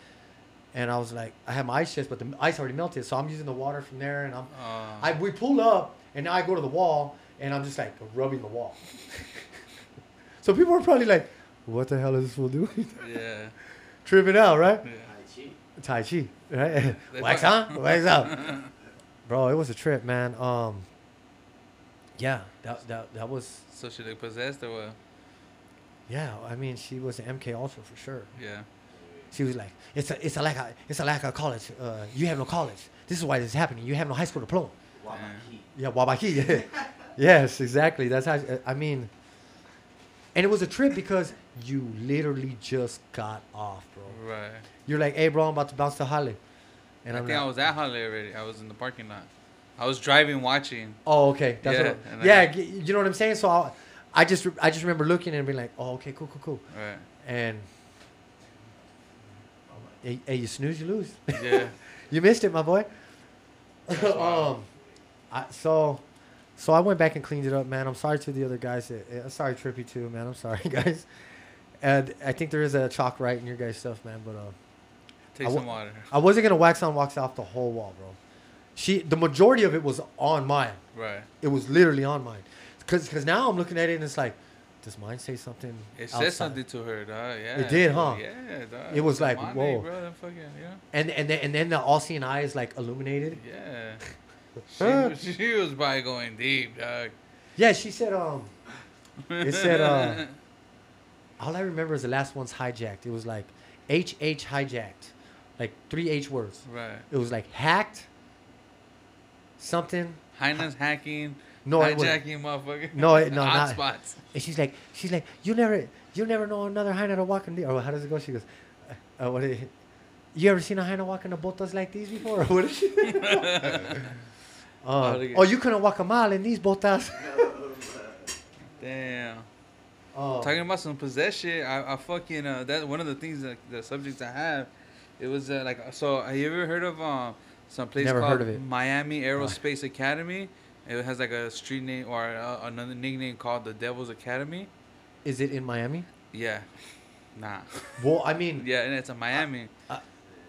and I was like, I had my ice chest, but the ice already melted, so I'm using the water from there, and I'm Uh, I we pull up and now I go to the wall and I'm just like rubbing the wall. so people are probably like, "What the hell is this fool doing?" yeah. Tripping out, right? Yeah. Tai Chi. Tai Chi, right? Wax on, wax out. Bro, it was a trip, man. Um, yeah, that that that was So she like possessed or what? Yeah. I mean, she was an MK Ultra for sure. Yeah. She was like, "It's a, it's a lack of, it's a lack of college. Uh, you have no college. This is why this is happening. You have no high school diploma." Yeah. Yeah, Wabaki. Yes, exactly. That's how. I mean, and it was a trip because you literally just got off, bro. Right. You're like, "Hey, bro, I'm about to bounce to Holly," and I I'm think I was at Holly already. I was in the parking lot. I was driving, watching. "Oh, okay." That's Yeah. I, yeah, you know what I'm saying. So I, I just, I just remember looking and being like, "Oh, okay, cool, cool, cool," Right. and. Hey, hey, you snooze, you lose. Yeah. You missed it, my boy. Um, I, so, so I went back and cleaned it up, man. I'm sorry to the other guys. Uh, uh, sorry, Trippy too, man. I'm sorry, guys. And I think there is a chalk right in your guys' stuff, man. But uh, Take I some water. I wasn't gonna wax on, wax off the whole wall, bro. She, the majority of it was on mine. Right. It was literally on mine. Cause, cause now I'm looking at it and it's like, does mine say something? It outside? said something to her, dog. Yeah. It did, huh? Yeah, dog. It was Come like, whoa. bro. Fucking, yeah. And and then, and then the all seeing eye is like illuminated. Yeah. she, she was probably going deep, dog. Yeah, she said um. It said, uh, all I remember is the last one's hijacked. It was like H H hijacked, like three H words. right. It was like hacked. Something. Hyena's hacking, No, it wasn't. hijacking, motherfucker. No, it- no, not- Hotspots. And she's like, she's like, you never, you never know another hyena to walk in the. Or how does it go? She goes, uh, uh, what? Is, you ever seen a hyena walk in the botas like these before? Or what is she? uh, oh, you couldn't walk a mile in these botas. Damn. Oh, Talking about some possess shit, I, I fucking uh that one of the things that the subjects I have, it was uh, like so. Have you ever heard of um some place Never called heard of it. Miami Aerospace Academy? It has like a street name or uh, another nickname called the Devil's Academy. is it in Miami? Yeah, nah. Well, I mean, Yeah, and it's in Miami. uh,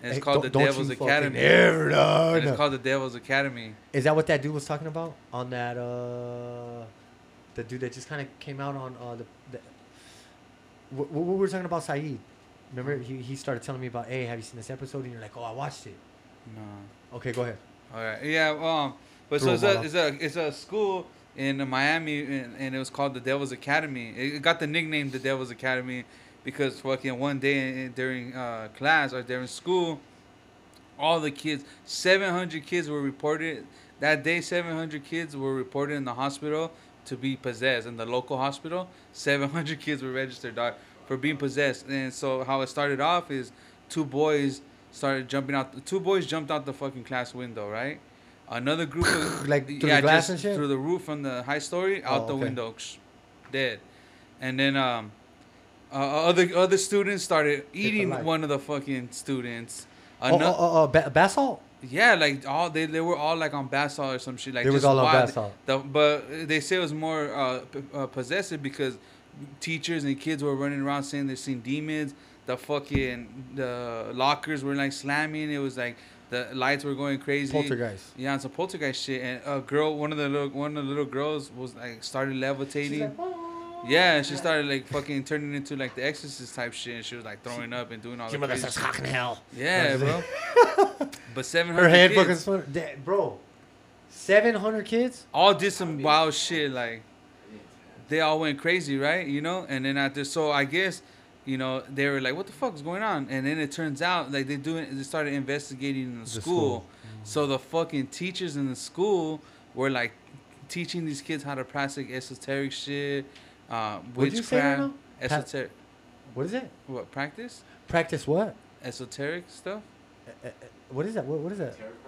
and it's hey, called the don't Devil's Academy. ever, no, it's called the Devil's Academy. Is that what that dude was talking about on that? uh The dude that just kind of came out on uh the. the what, what we were talking about, Saeed. Remember, he, he started telling me about, hey, have you seen this episode? And you're like, oh, I watched it. No. Okay, go ahead. All right. Yeah. Um. But so it's a, it's a it's a school in Miami, and, and it was called the Devil's Academy. It it got the nickname the Devil's Academy because fucking one day during uh, class or during school, all the kids, seven hundred kids were reported that day. Seven hundred kids were reported in the hospital to be possessed in the local hospital. Seven hundred kids were registered dog, for being possessed. And so how it started off is two boys started jumping out. Two boys jumped out the fucking class window, right? Another group of Like, through the glass and shit? through the roof from the high story out Oh, the okay. window, dead. And then um, uh, other other students started eating one of the fucking students. Oh, Ano- oh, oh, oh, ba- bath salt? yeah, like all they, they were all like on bath salt or some shit. Like They was all on wild. bath salt. The, but they say it was more uh, p- uh, possessive because teachers and kids were running around saying they've seen demons. The fucking the lockers were like slamming. It was like the lights were going crazy. Poltergeist. Yeah, it's a poltergeist shit. And a girl, one of the little one of the little girls was like started levitating. Like, "Oh." yeah, she started like fucking turning into like the Exorcist type shit. And she was like throwing up and doing all Your the mother shit. "Fucking hell." Yeah, bro. But seven Her head kids. fucking. Bro, 700 kids? all did some wild shit like they all went crazy right you know and then after so i guess you know they were like what the fuck is going on and then it turns out like they doing they started investigating in the, The school. school. so the fucking teachers in the school were like teaching these kids how to practice esoteric shit uh What'd you say right witchcraft now? Pa- esoteric What is it? what practice Practice what? esoteric stuff Uh, uh, What is that? What, what is that? Tarot card reading?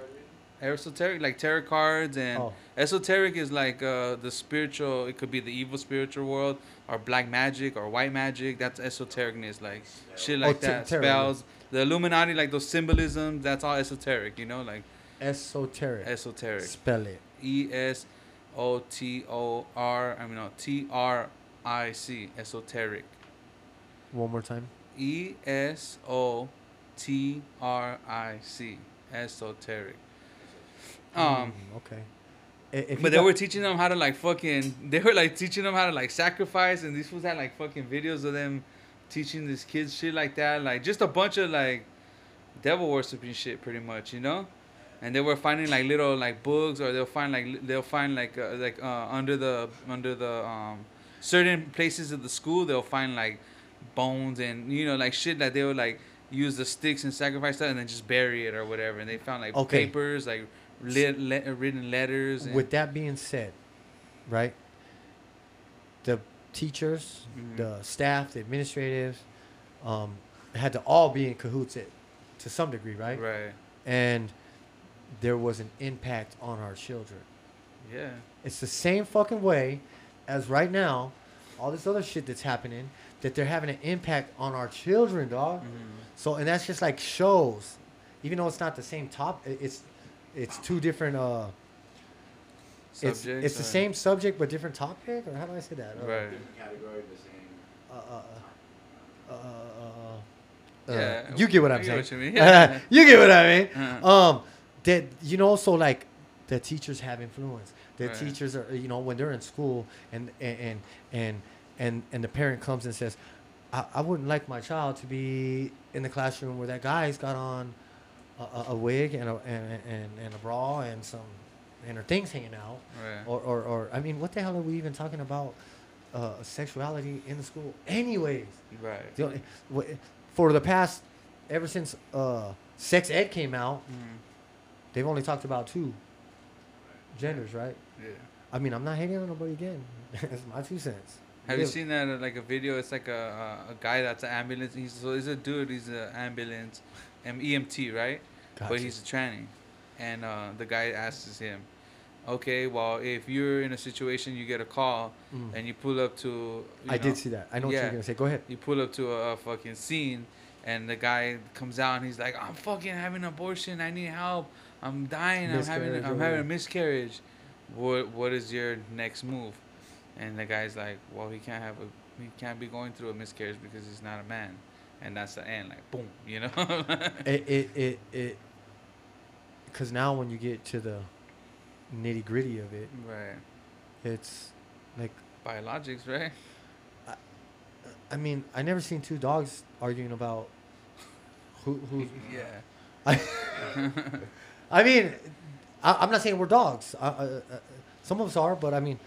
Esoteric like tarot cards and Oh. Esoteric is like uh, the spiritual. It could be the evil spiritual world, or black magic, or white magic. That's esotericness, like shit like Oh, t- that. Spells, the Illuminati, like those symbolisms. That's all esoteric. You know, like Esoteric. esoteric. Spell it. E S O T O R. I mean, no, T R I C. Esoteric. One more time. E S O T R I C. Esoteric. Um. Mm, okay. If But they got- were teaching them how to like fucking. They were like teaching them how to like sacrifice, and these fools had like fucking videos of them teaching these kids shit like that, like just a bunch of like devil worshiping shit, pretty much, you know. And they were finding like little like books, or they'll find like they'll find like uh, like uh, under the under the um certain places of the school, they'll find like bones and you know like shit that they were like use the sticks and sacrifice that and then just bury it or whatever. And they found like Okay. papers, like le- written letters. And, With that being said, right? The teachers, Mhm. the staff, the administrators, um, had to all be in cahoots at, to some degree, right? right. And there was an impact on our children. Yeah. It's the same fucking way as right now, all this other shit that's happening, that they're having an impact on our children, dog. Mhm. So, and that's just like shows, even though it's not the same top, it's it's two different. uh It's Subjects it's the same subject but different topic, or how do I say that? Uh, Right. Category, the same. Uh, uh, uh, uh, uh, uh, Yeah, you get what I I'm get saying. what you mean, yeah. you get what I mean. Uh-huh. Um, that you know, so like the teachers have influence. The Right. teachers are, you know, when they're in school and and and and and, and the parent comes and says, I, "I wouldn't like my child to be in the classroom where that guy's got on a, a, wig and a and, and, and a bra and some and her things hanging out." Right. or, or, or I mean, what the hell are we even talking about? Uh, sexuality in the school, anyways. right. The only, for the past, ever since uh, sex ed came out, Mhm. they've only talked about two genders, right? Yeah. I mean, I'm not hating on nobody again. it's my two cents. Have you seen that uh, like a video? It's like a a, a guy that's an ambulance. He's so he's a dude. He's an ambulance, um, EMT, right? But he's a tranny, and uh, the guy asks him, "Okay, well, if you're in a situation, you get a call, Mm. and you pull up to." I know, did see that. I know what you're gonna say. Go ahead. You pull up to a, a fucking scene, and the guy comes out and he's like, "I'm fucking having an abortion. I need help. I'm dying. I'm having I'm having a miscarriage. What what is your next move?" And the guy's like, "Well, he can't have a he can't be going through a miscarriage because he's not a man." And that's the end. Like boom, you know. It it it it. Because now when you get to the nitty gritty of it, right. it's like Biologics, right? I mean, I never seen two dogs arguing about who who. yeah. I, I mean, I, I'm not saying we're dogs. I, I, some of us are, but I mean,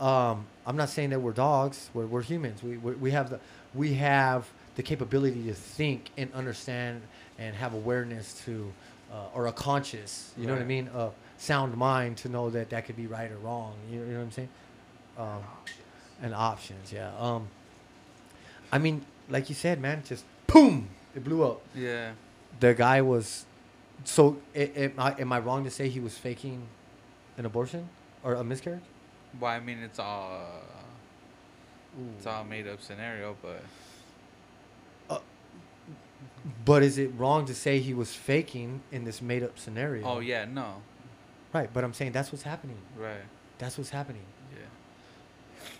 Right. um, I'm not saying that we're dogs. We're, we're humans. We, we we have the we have the capability to think and understand and have awareness to, uh, or a conscious. You know what I mean? A sound mind to know that that could be right or wrong. You, you know what I'm saying? Um, and options, yeah. Um, I mean, like you said, man, just boom, it blew up. Yeah. The guy was, so I, am I wrong to say he was faking an abortion or a miscarriage? Well, I mean, it's all uh, it's all made up scenario, but But is it wrong to say he was faking in this made up scenario? oh yeah, no, Right, but I'm saying that's what's happening. right, That's what's happening. yeah.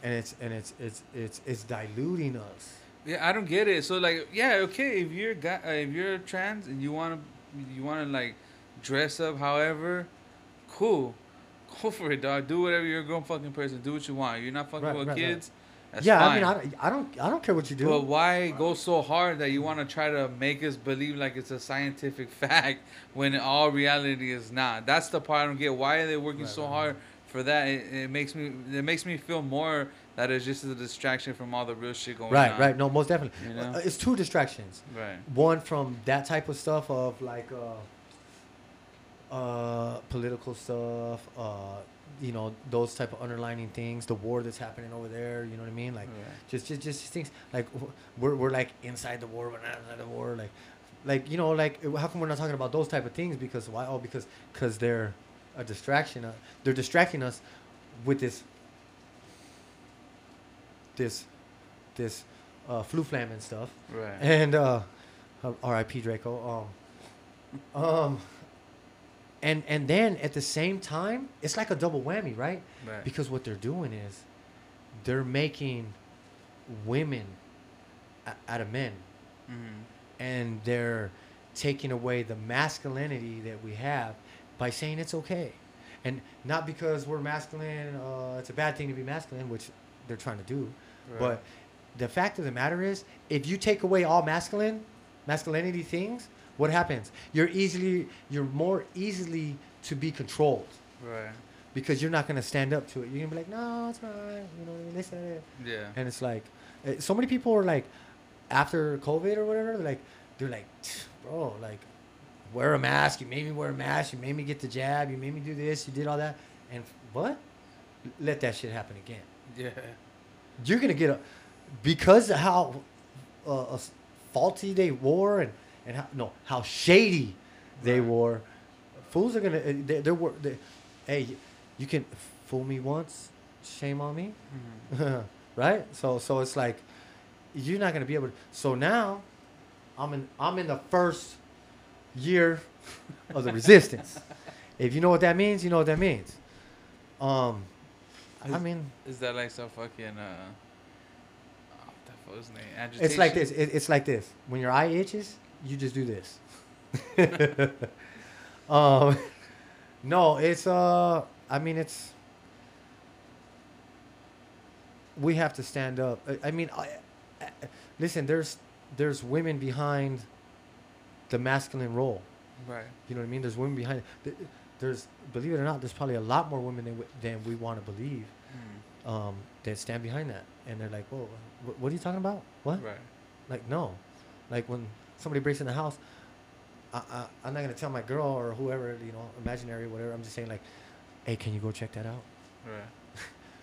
And it's and it's it's it's it's diluting us. Yeah, I don't get it. So like, yeah, okay, if you're guy, uh, if you're trans and you wanna you wanna like dress up, however, cool, go for it, dog. Do whatever you're a grown fucking person. Do what you want. You're not fucking Right, with right, right. Kids. That's yeah, fine. I mean I, don't- I don't I don't care what you do. But why go so hard that you want to try to make us believe like it's a scientific fact when all reality is not? That's the part I don't get. Why are they working Right, so right, hard for that? It, it makes me it makes me feel more that it's just a distraction from all the real shit going right, on. Right, right. No, most definitely. You know? Uh, it's two distractions. Right. One from that type of stuff of like uh, uh, political stuff, uh, you know, those type of underlining things, the war that's happening over there, you know what I mean? Like Right. just just just things like we're we're like inside the war, but not inside the war, like like you know, like how come we're not talking about those type of things? Because why? Oh, because because they're a distraction. Uh, they're distracting us with this this this uh, flu flam and stuff. Right. And uh, uh, R.I.P. Draco. Um, um, and and then at the same time, it's like a double whammy, right? right. Because what they're doing is they're making women out of men, hmm and they're taking away the masculinity that we have by saying it's okay, and not because we're masculine. Uh, it's a bad thing to be masculine, which they're trying to do. But the fact of the matter is, if you take away all masculine, masculinity things, what happens? You're easily, you're more easily to be controlled right. because you're not gonna stand up to it. You're gonna be like, no, it's not. You know, what I mean? this and that. Yeah. And it's like, eh, so many people are like, after COVID or whatever, they're like, they're like, bro, like, wear a mask. You made me wear a mask. You made me get the jab. You made me do this. You did all that. And what? Let that shit happen again. Yeah. You're gonna get a because of how uh, uh, faulty they wore and and how no how shady they Right. wore. Fools are gonna uh, they, they're wor- they, hey you can fool me once, shame on me, Mhm. right? So so it's like you're not gonna be able to. So now I'm in I'm in the first year of the resistance. If you know what that means, you know what that means. Um, I mean. Is that like some fucking uh? Oh, what was name? Agitation? It's like this. It, it's like this. When your eye itches, you just do this. um, no, it's uh. I mean, it's. We have to stand up. I, I mean, I, I, listen. There's there's women behind the masculine role. Right. You know what I mean? There's women behind. th- There's believe it or not, there's probably a lot more women than we, than we want to believe Mm. um, that stand behind that, and they're like, "Whoa, wh- what are you talking about? What?" Right. Like no, like when somebody breaks in the house, I, I I'm not gonna tell my girl or whoever you know, imaginary whatever. I'm just saying like, hey, can you go check that out? Right.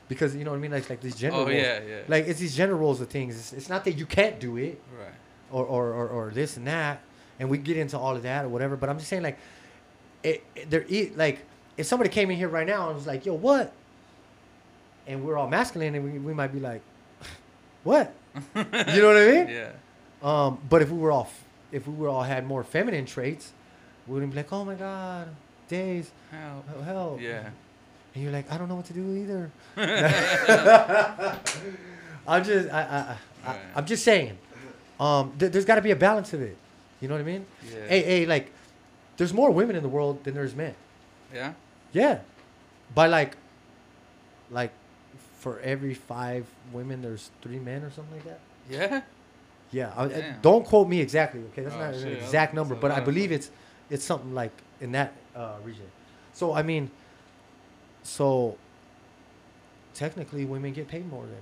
Because you know what I mean, like like these gender Oh yeah, yeah. Like it's these gender roles of things. It's, it's not that you can't do it right. or, or, or, or this and that, and we get into all of that or whatever. But I'm just saying like, it, it like if somebody came in here right now and was like, yo, what? And we're all masculine, and we, we might be like, what? You know what I mean? Yeah. Um, but if we were all, f- if we were all had more feminine traits, we wouldn't be like, oh my god, days, oh, hell. Yeah. And you're like, I don't know what to do either. I'm just, I, I, I. I'm just saying. Um, th- there's got to be a balance of it. You know what I mean? Yeah. Hey, hey, like, there's more women in the world than there's men. Yeah. Yeah, by like, like, for every five women, there's three men or something like that. Yeah. Yeah, I, I- don't quote me exactly. Okay, that's Oh, not an exact number, but I believe it's it's something like in that uh, region. So I mean, so technically, women get paid more then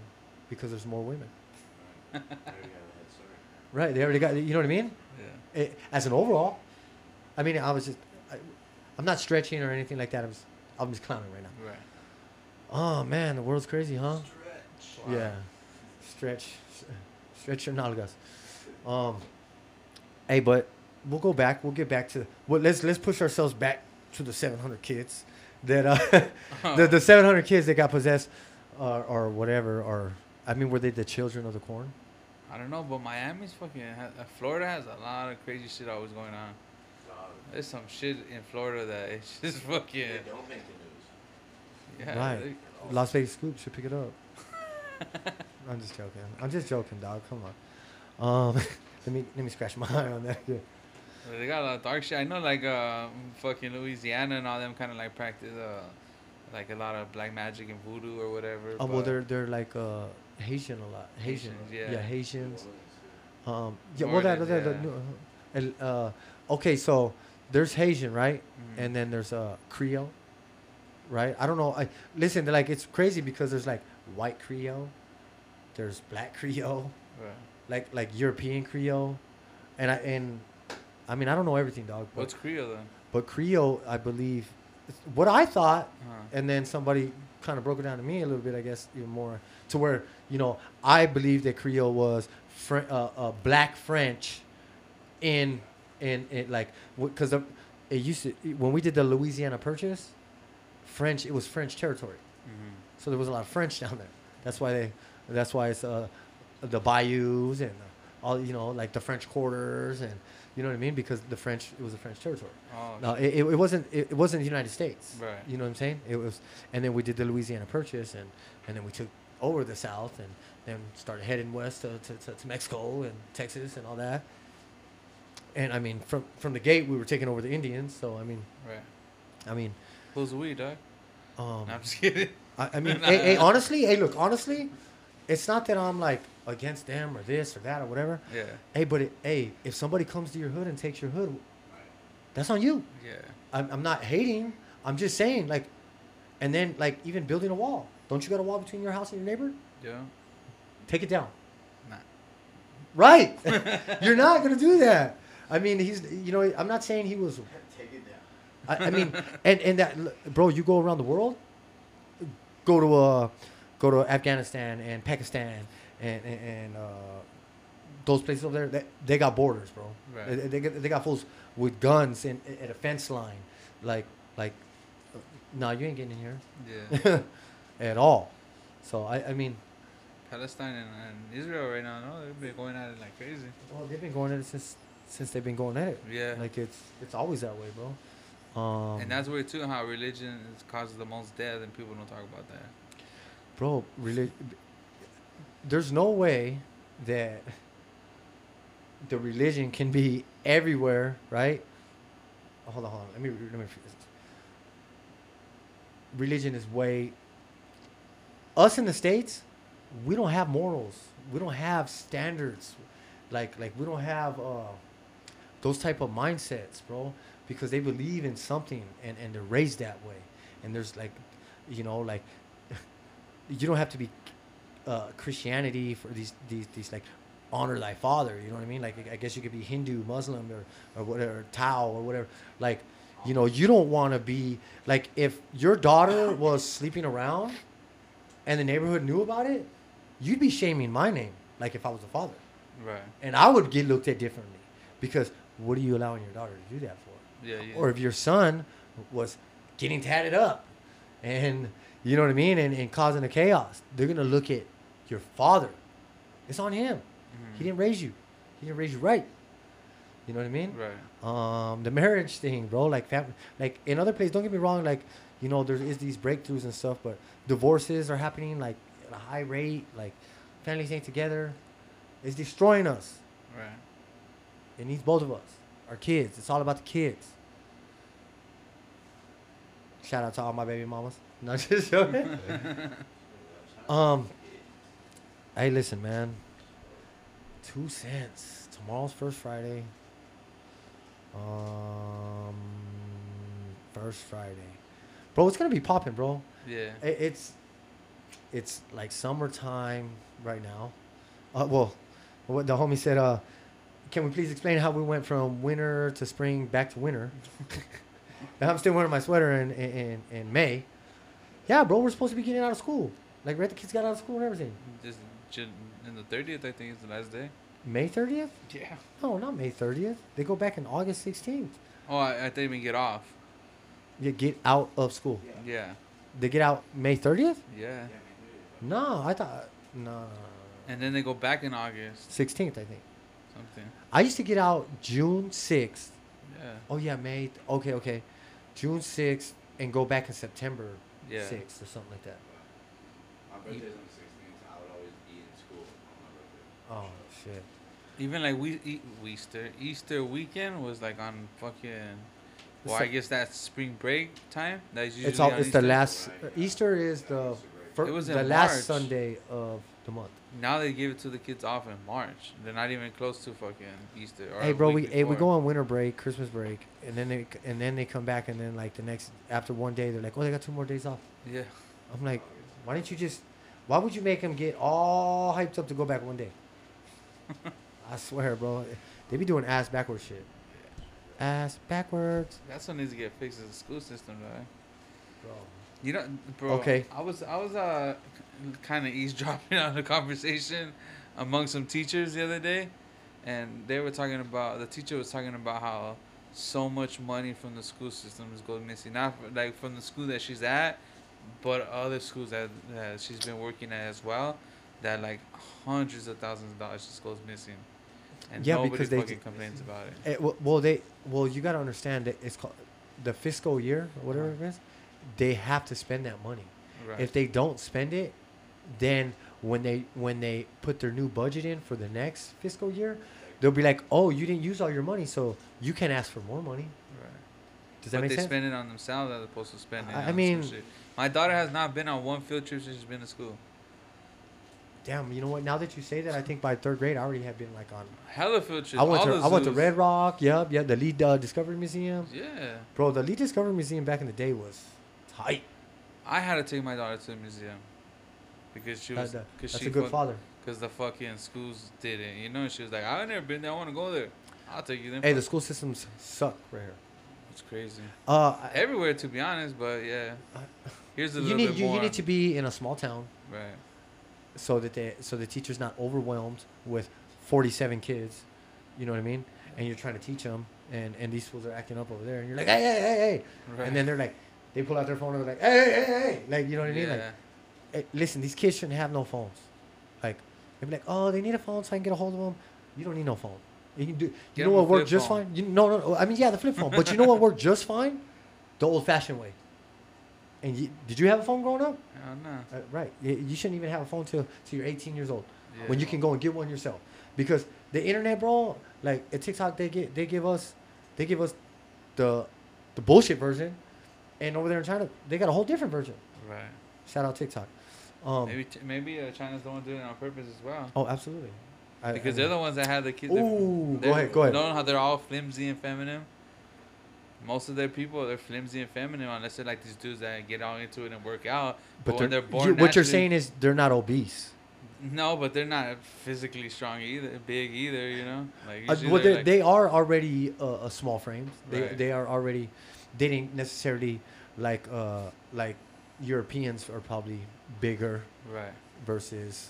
because there's more women, There you have the head start. right? They already got you know what I mean. Yeah. It, as an overall, I mean, I was just I, I'm not stretching or anything like that. I'm just I'm just clowning right now. Right. Oh man, the world's crazy, huh? Stretch. Yeah, stretch, stretch your nalgas. Um, hey, but we'll go back. We'll get back to well. Let's let's push ourselves back to the 700 kids that uh, the the 700 kids that got possessed, uh, or whatever. Or I mean, were they the children of the corn? I don't know, but Miami's fucking. Ha- uh, Florida has a lot of crazy shit always going on. There's some shit in Florida that it's just fucking. They don't make the news. Yeah. Right. they- Las Vegas Scoop should pick it up. I'm just joking. I'm just joking, dog. Come on. Um, let me let me scratch my eye on that. Yeah. They got a lot of dark shit. I know, like, uh, fucking Louisiana and all them kind of like practice, uh, like a lot of black magic and voodoo or whatever. Oh well, they're they're like uh, Haitian a lot. Haitian. Haitians, Yeah, yeah. Haitians. Um, yeah, well, that, than- that, that, uh, uh, okay, so there's Haitian, right? Mhm. And then there's uh, Creole, right? I don't know. I listen. Like it's crazy because there's like white Creole, there's black Creole, Right. like like European Creole, and I and I mean I don't know everything, dog. But, What's Creole then? but Creole, I believe, what I thought Huh. and then somebody kind of broke it down to me a little bit, I guess, even more to where you know I believe that Creole was Fr- uh, uh, black French in in it like because it used to when we did the Louisiana Purchase, French it was French territory, Mhm. so there was a lot of French down there. That's why they that's why it's uh, the bayous and all you know like the French quarters and you know what I mean because the French it was a French territory. Oh, No, it, it, it wasn't. It, it wasn't the United States. Right. You know what I'm saying? It was, and then we did the Louisiana Purchase, and and then we took over the South, and then started heading west to, to, to, to Mexico and Texas and all that. And I mean, from from the gate, we were taking over the Indians. So I mean, right. I mean, Who's we, dog? um, No, I'm just kidding. I, I mean, hey, hey, honestly, hey, look, honestly, it's not that I'm like against them or this or that or whatever. Yeah. Hey, but it, hey, if somebody comes to your hood and takes your hood, that's on you. Yeah. I'm, I'm not hating. I'm just saying, like, and then like even building a wall. Don't you got a wall between your house and your neighbor? Yeah. Take it down. Nah. Right. You're not gonna do that. I mean, he's you know, I'm not saying he was. Take it down. I, I mean, and and that, bro, you go around the world, go to uh, go to Afghanistan and Pakistan and and, and uh, those places over there. They, they got borders, bro. Right. They, they, got- they got fools with guns in, at a fence line, like like, uh, no, you ain't getting in here Yeah. at all. So I, I mean, Palestine and, and Israel right now, no, they've been going at it like crazy. well, they've been going at it since since they've been going at it. Yeah. Like it's it's always that way, bro. Um, and that's where too how religion causes the most death and people don't talk about that. Bro really there's no way that the religion can be everywhere right? Hold on hold on let me let me religion is way us in the states we don't have morals. We don't have standards. Like like we don't have uh those type of mindsets bro because they believe in something and and they're raised that way. And there's like you know like you don't have to be uh, Christianity for these these these like honor thy father. You know what I mean? Like I guess you could be Hindu, Muslim, or or whatever, Tao or whatever. Like you know, you don't want to be like if your daughter was sleeping around, and the neighborhood knew about it, you'd be shaming my name. Like if I was the father, Right. and I would get looked at differently because what are you allowing your daughter to do that for? Yeah. yeah. or if your son was getting tatted up and you know what I mean and, and causing a chaos, they're gonna look at your father. It's on him. Mhm. He didn't raise you. He didn't raise you right. You know what I mean? Right. Um, the marriage thing, bro. Like family, like in other places. Don't get me wrong. Like you know, there is these breakthroughs and stuff, but divorces are happening like at a high rate. Like families ain't together. It's destroying us. Right. It needs both of us. Our kids. It's all about the kids. Shout out to all my baby mamas. No, just joking. um, hey, listen, man. Two cents. Tomorrow's first Friday. Um, first Friday, bro. It's gonna be popping, bro. Yeah. I- It's, it's like summertime right now. Uh, well, what the homie said. Uh, can we please explain how we went from winter to spring back to winter? I'm still wearing my sweater in, in in in May. Yeah, bro, we're supposed to be getting out of school. Like, right, the kids got out of school and everything. Just in the thirtieth, I think is the last day. May 30th? Yeah. No, not May 30th. They go back in August 16th. Oh, I, I think we get off. You get out of school. Yeah. Yeah. They get out May 30th? Yeah. Yeah. No, I thought no, no, no, no. And then they go back in August. 16th, I think. Something. I used to get out June 6th. Yeah. Oh yeah, May. Okay, okay. June 6th and go back in September Yeah. 6th or something like that. My birthday's on the 16th. I would always be in school on my birthday. Oh shit. Even like we e- Easter Easter weekend was like on fucking. Well, I guess that's spring break time. That's usually It's all. on It's the last. Uh. Easter is the That's a great- fir- It was the in last Sunday of the month. Now they give it to the kids off in March. They're not even close to fucking Easter. Hey, bro, we hey, we go on winter break, Christmas break, and then they and then they come back, and then like the next after one day, they're like, oh, they got two more days off. Yeah. I'm like, why didn't you just? Why would you make them get all hyped up to go back one day? I swear, bro, they be doing ass backwards shit. Ass backwards, That's what needs to get fixed is the school system, right? Eh? bro. You know, bro. Okay. I was I was uh kind of eavesdropping on a conversation among some teachers the other day, and they were talking about the teacher was talking about how so much money from the school system is going missing. Not f- like from the school that she's at, but other schools that, that she's been working at as well. That like hundreds of thousands of dollars just goes missing, and Yeah, nobody because they fucking complains about it. Eh, well, well, they well, you gotta understand that it's called the fiscal year, or whatever it is. They have to spend that money. Right. If they don't spend it, then when they when they put their new budget in for the next fiscal year, they'll be like, "Oh, you didn't use all your money, so you can ask for more money." right. Does that but make they sense? spend it on themselves as opposed to spending. I- it I mean- my daughter has not been on one field trip since she's been to school. Damn, you know what? Now that you say that, I think by third grade, I already have been like on. Hella field trips. I went all to I went to. Red Rock. Yep, yeah, the Lied uh, Discovery Museum. Yeah, Bro, the Lied Discovery Museum back in the day was tight. I had to take my daughter to the museum because she was that- because that's she a good father. because the fucking schools did it. You know, she was like, I've never been there. I want to go there. I'll take you there." Hey, the school systems suck right here. It's crazy. Uh, Everywhere, to be honest, but yeah. Here's a you little need bit you, more. you need to be in a small town right. so that they so the teacher's not overwhelmed with 47 kids. You know what I mean? And you're trying to teach them, and and these fools are acting up over there, and you're like, hey, hey, hey, hey, Right. and then they're like, they pull out their phone and they're like, hey, hey, hey, hey, like you know what I mean? Like, hey, listen, these kids shouldn't have no phones. Like, they'd be like, oh, they need a phone so I can get a hold of them. You don't need no phone. You can do. You Get know what worked just phone. fine? You no, no, no. I mean, yeah, the flip phone. but you know what worked just fine? The old-fashioned way. And you, did you have a phone growing up? Hell no. Uh, right. You, you shouldn't even have a phone till till you're 18 years old Yeah. when you can go and get one yourself. Because the internet, bro, like at TikTok, they get they give us they give us the the bullshit version, and over there in China, they got a whole different version. Right. Shout out TikTok. Um, maybe maybe uh, China's the one doing it on purpose as well. oh, absolutely. I- Because I they're the ones that have the kids. Ooh, go ahead, go ahead. Know how they're all flimsy and feminine. Most of their people they're flimsy and feminine unless they're like these dudes that get all into it and work out. But, But when they're, born, you, what you're saying is they're not obese. no, but they're not physically strong either, big either. You know, like Uh, well, like- they are already uh, a small frame. They Right. they are already. They didn't necessarily like uh like Europeans are probably bigger right. versus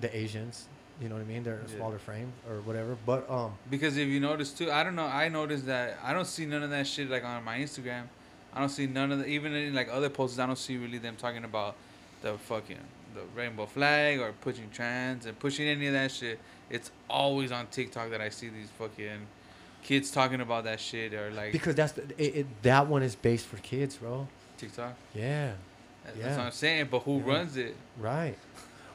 the Asians. You know what I mean? They're a Yeah. smaller frame or whatever. But um, Because if you notice too, I don't know. I noticed that I don't see none of that shit like on my Instagram. I don't see none of the even in like other posts. I don't see really them talking about the fucking the rainbow flag or pushing trans and pushing any of that shit. It's always on TikTok that I see these fucking kids talking about that shit or like because that's the, it, it, that one is based for kids, bro. TikTok. Yeah, That's Yeah. what I'm saying. But who Yeah. runs it? right.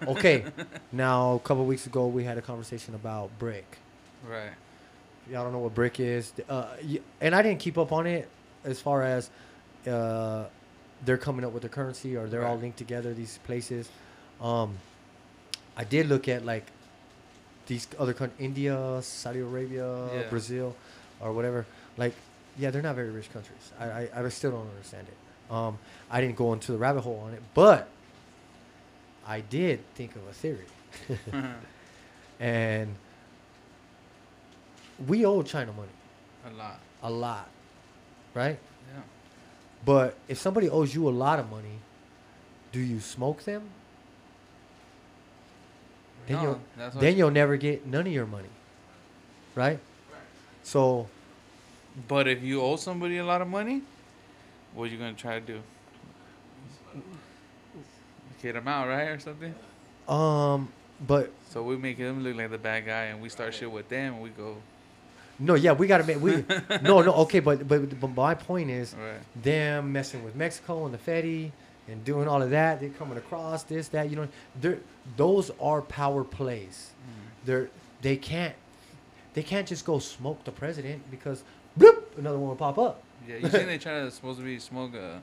Okay, now a couple weeks ago we had a conversation about brick. Right. Y'all don't know what brick is, uh, and I didn't keep up on it as far as uh, they're coming up with the currency or they're all linked together. These places. Um, I did look at like these other countries, India, Saudi Arabia, Yeah. Brazil, or whatever. Like, yeah, they're not very rich countries. I, I, I still don't understand it. Um, I didn't go into the rabbit hole on it, but I did think of a theory, and we owe China money a lot. a lot, right? Yeah. But if somebody owes you a lot of money, do you smoke them? Then No, you'll then you'll never get none of your money, right? So But if you owe somebody a lot of money, what are you gonna try to do? Get them out, right, or something? um, but So we make him look like the bad guy, and we start shit with them, and we go no, yeah, we gotta make we no no okay, but but but my point is right. them messing with Mexico and the Fetty and doing all of that. They're coming across this that you know. Those are power plays. Mm. They're they can't they can't just go smoke the president because bloop another one will pop up. Yeah, you seen they try to supposed to be smoke uh,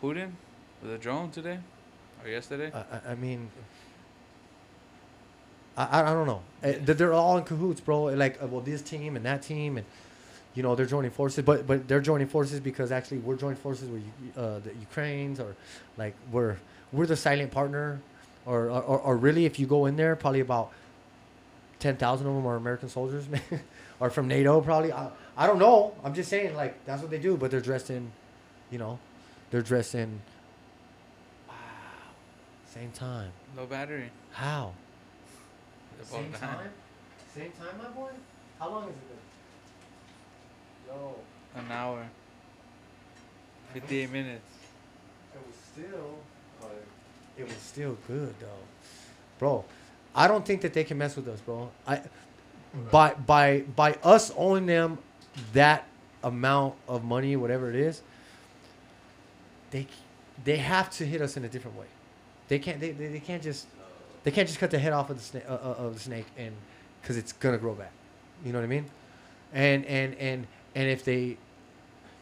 Putin with a drone today or yesterday? I, I- mean, I, I don't know. They- They're all in cahoots, bro. Like, uh, well, this team and that team, and you know, they're joining forces. But but they're joining forces because actually we're joining forces with uh, the Ukrainians, or like we're we're the silent partner, or or, or really, if you go in there, probably about ten thousand of them are American soldiers, or from NATO, probably. I, I don't know. I'm just saying, like that's what they do. But they're dressed in, you know, they're dressed in. Wow. Same time. no battery. How? same time. Same time, my boy? How long has it been? Yo, An hour. 58 minutes. it was still, it was still good though, bro. I don't think that they can mess with us, bro. I, by by by us owing them that amount of money, whatever it is, they they have to hit us in a different way. They can't they, they, they can't just they can't just cut the head off of the snake uh, uh, of the snake and because it's gonna grow back. You know what I mean? And and and and if they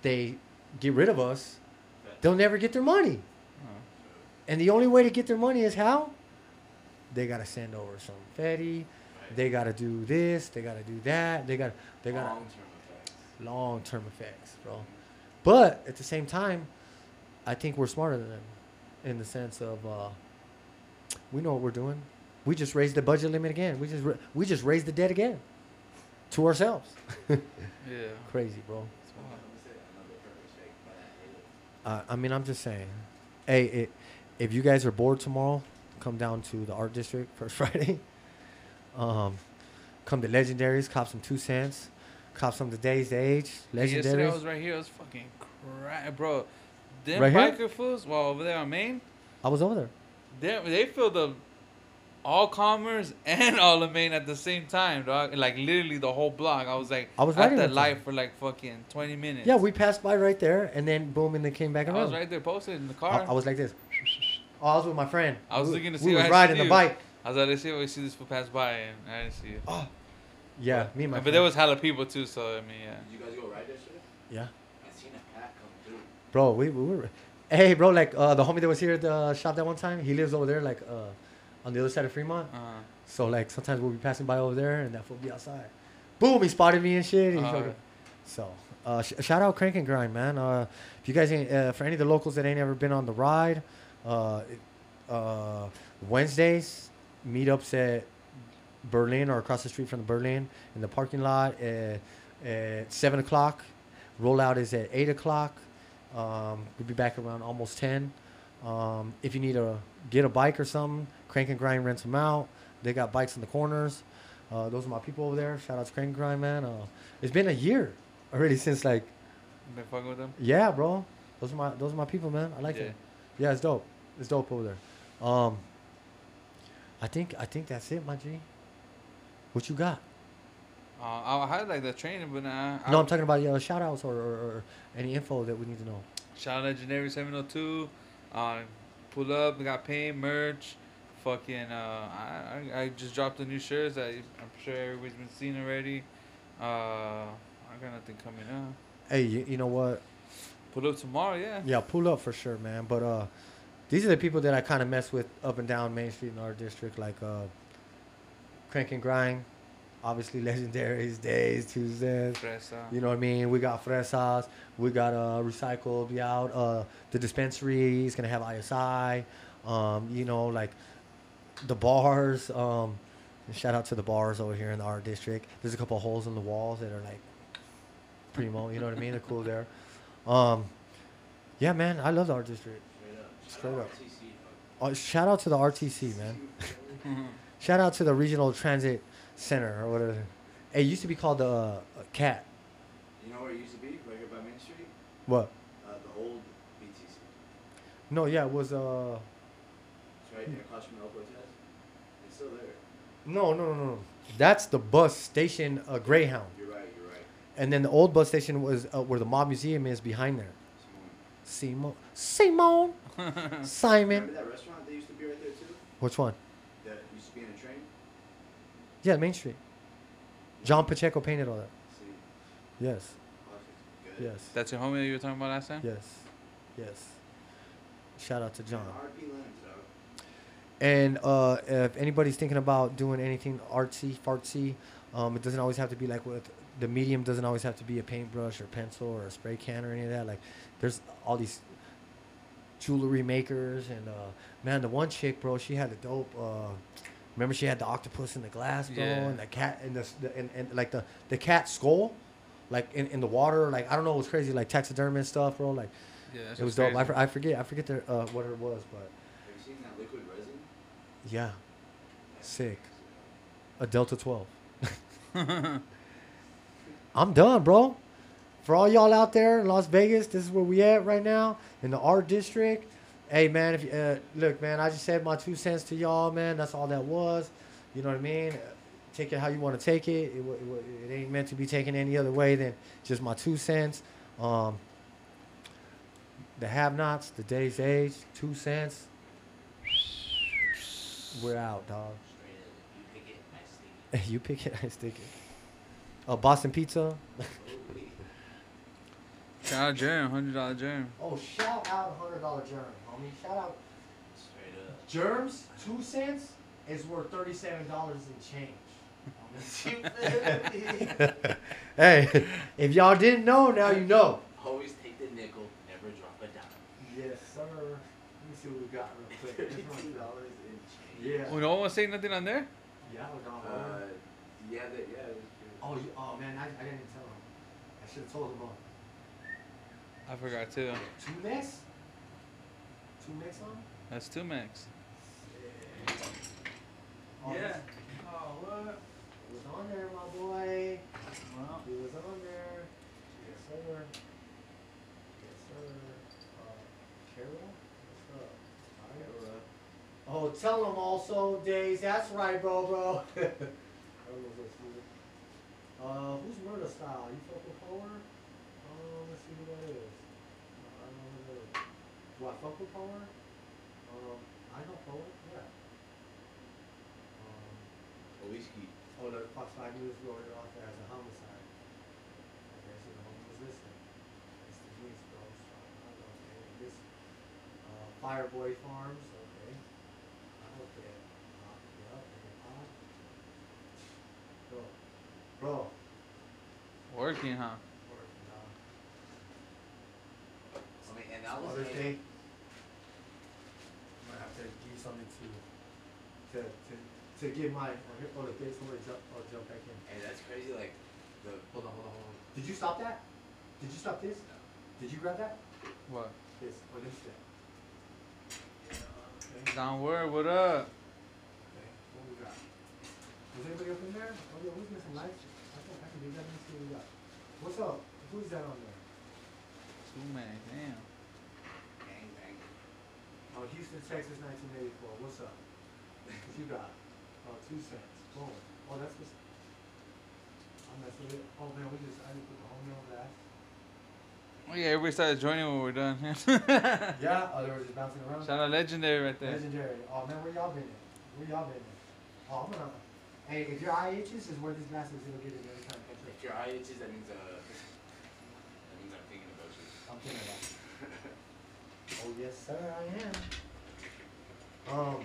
they get rid of us, they'll never get their money. Oh. And the only way to get their money is how? They gotta send over some Fetty. They gotta do this. They gotta do that. They gotta they got Long-term effects. long term effects, bro. But at the same time, I think we're smarter than them, in the sense of uh, we know what we're doing. We just raised the budget limit again. We just ra- we just raised the debt again. To ourselves. Yeah. Crazy, bro. I'm wild. gonna say another purpose fake by that Uh, I mean, I'm just saying. Hey, it, if you guys are bored tomorrow, come down to the art district first Friday. Um, come to Legendaries, cop some two cents, cop some today's age. Yesterday I Legendaries. was right here. I was fucking cra bro. Them Right here? biker fools, well over there on Main, I was over there. they they filled up all commerce and all of Main at the same time, dog. Like literally the whole block. I was like I was at riding that light for like fucking twenty minutes. Yeah, we passed by right there, and then boom, and then came back I was right there posted in the car. I was like this. Oh, I was with my friend. I was we, looking to we see was if I riding the you. bike. I was like, let's see if we see this fool pass by, and I didn't see it. Oh, yeah, me and my but friend. there was hella people too, so I mean, yeah. Did you guys go ride yesterday? yeah, I seen a pack come through. bro. We, we were. Hey, bro, like uh, the homie that was here at the shop that one time. He lives over there, like uh, on the other side of Fremont. Uh, So like sometimes we'll be passing by over there, and that fool be outside. Boom, he spotted me and shit. He Uh, fucking- so uh, sh- shout out Crank and Grind, man. Uh, if you guys ain't uh, for any of the locals that ain't ever been on the ride, uh, uh, Wednesdays meetups at Berlin or across the street from the Berlin in the parking lot at, at seven o'clock. Rollout is at eight o'clock. Um, we'll be back around almost ten. Um, if you need to get a bike or something, Crank and Grind rents them out. They got bikes in the corners. Uh, those are my people over there. Shout out to Crank and Grind, man. Uh, it's been a year already since like, been fucking with them. yeah, bro. Those are my those are my people, man. I like yeah. it. Yeah, it's dope. It's dope over there. Um, I think I think that's it, my G. What you got? Uh, I had like the training, but nah. I, No, I'm talking about uh, shout outs or, or, or any info that we need to know. Shout out Legendary 702. Uh, pull up. We got paint, merch. Fucking, uh, I, I, I just dropped the new shirts that I'm sure everybody's been seeing already. Uh, I got nothing coming up. Hey, you, you know what? Pull up tomorrow, yeah. Yeah, pull up for sure, man. But uh, these are the people that I kind of mess with up and down Main Street in our district, like uh, Crank and Grind, obviously Legendaries, Days, Tuesdays. Fresa. You know what I mean? We got Fresas. We got uh, Recycle be out. Uh, the dispensary is gonna have ISI. Um, you know, like the bars. Um, shout out to the bars over here in the art district. There's a couple of holes in the walls that are like primo. You know what I mean? They're cool there. Um, yeah, man, I love the art district. Straight Straight up. Shout out. RTC, dog. Uh, shout out to the RTC, man. Shout out to the Regional Transit Center or whatever. It used to be called the uh, CAT. You know where it used to be? Right here by Main Street? What? Uh, the old BTC. No, yeah, it was uh. It's right there across from El Cortez. It's still there. No, no, no, no. That's the bus station, uh, Greyhound. You're right, you're right. And then the old bus station was uh, where the mob museum is behind there. Simone. Simon, Simon, Simon. Remember that restaurant that used to be right there too? Which one? That used to be in a train? Yeah, Main Street. John Pacheco painted all that. Yes, yes, That's your homie that you were talking about last time? yes, yes. Shout out to John. RP Lennox, dog. And uh, if anybody's thinking about doing anything artsy, fartsy, um, it doesn't always have to be like with the medium. Doesn't always have to be a paintbrush or pencil or a spray can or any of that. Like, there's all these jewelry makers and uh, man, the one chick, bro, she had a dope. Uh, remember, she had the octopus in the glass, bro, Yeah. and the cat and the, the and, and like the the cat skull, like in, in the water. Like I don't know, it was crazy, like taxidermy and stuff, bro. Like Yeah, it was what's dope. I, I forget, I forget the, uh, what it was, but Have you seen that liquid resin? yeah, sick. A Delta 12. I'm done, bro. For all y'all out there in Las Vegas, this is where we at right now in the art district. Hey, man, if you, uh, look, man, I just said my two cents to y'all, man. That's all that was. You know what I mean? Take it how you want to take it. It, it, it ain't meant to be taken any other way than just my two cents. Um, the have-nots, the day's age, two cents. We're out, dog. You pick it, I stick it, I stick. Uh, Boston Pizza. Shout out Jerem, hundred dollar Jerem. Oh, shout out hundred dollar germ, homie. Shout out Straight up. germs. Two cents is worth thirty seven dollars in change. hey, if y'all didn't know, now you know. Always take the nickel, never drop a dime. Yes, sir. Let me see what we got real quick. Thirty-two dollars in change. Yeah. Oh, no one was saying nothing on there? Yeah, I was on Uh, yeah, that, yeah. was good. Oh, you, oh man, I, I didn't tell him. I should have told him. Uh, I forgot too. two mix. Two mix on. That's two max. Oh, Yeah. Oh, what? It was on there, my boy. Well, It was on there. Yes, sir. Yes, sir. Uh, Carol, what's up? Alright. Oh, tell him also, Days. That's right, bro, bro. I don't know what's this. Uh, who's Murder Style? You fuck with Power? Um, let's see who that is. Uh, I don't know who that is. Do I fuck with Power? Um, I know Power. Yeah. Um, a whiskey. Oh, the Fox 5 News wrote it off as a homicide. Okay, so the homie was listening. It's the news, bro. So, I don't know, okay. This, uh, Fireboy Farms, okay. Okay. Uh, yeah, okay, uh, Bro. Bro. Working, huh? Working, dog. I mean, and that was Other thing. I'm gonna have to give you something to, to, to, to give my, here, oh, look, there's somebody jump, oh, jump back in. Hey, that's crazy. Like, the Hold on, hold on, hold on. Did you stop that? Did you stop this? Did you grab that? What? This, or this thing? Okay, Downward, what up? okay, what we got? Was anybody up in there? Oh yeah, who's missing lights? I can, I can do that, let me see what we got. What's up? Who's that on there? Two max, damn. gang bang. Oh, Houston, Texas, nineteen eighty-four, what's up? What you got? Oh, two cents, boom. Oh, that's what's. I'm messing with it. Oh man, we just, I just put the homie on that. Oh yeah, everybody started joining when we're done. Yeah, oh, they were just bouncing around? Shout out legendary right there. Legendary. Oh man, where y'all been at? Where y'all been at? Oh, I'm gonna. Hey, if your eye itches, is where these glasses it'll get it every time. I If your eye itches, that means uh, that means I'm thinking about you. I'm thinking about. it. oh yes, sir, I am. Um,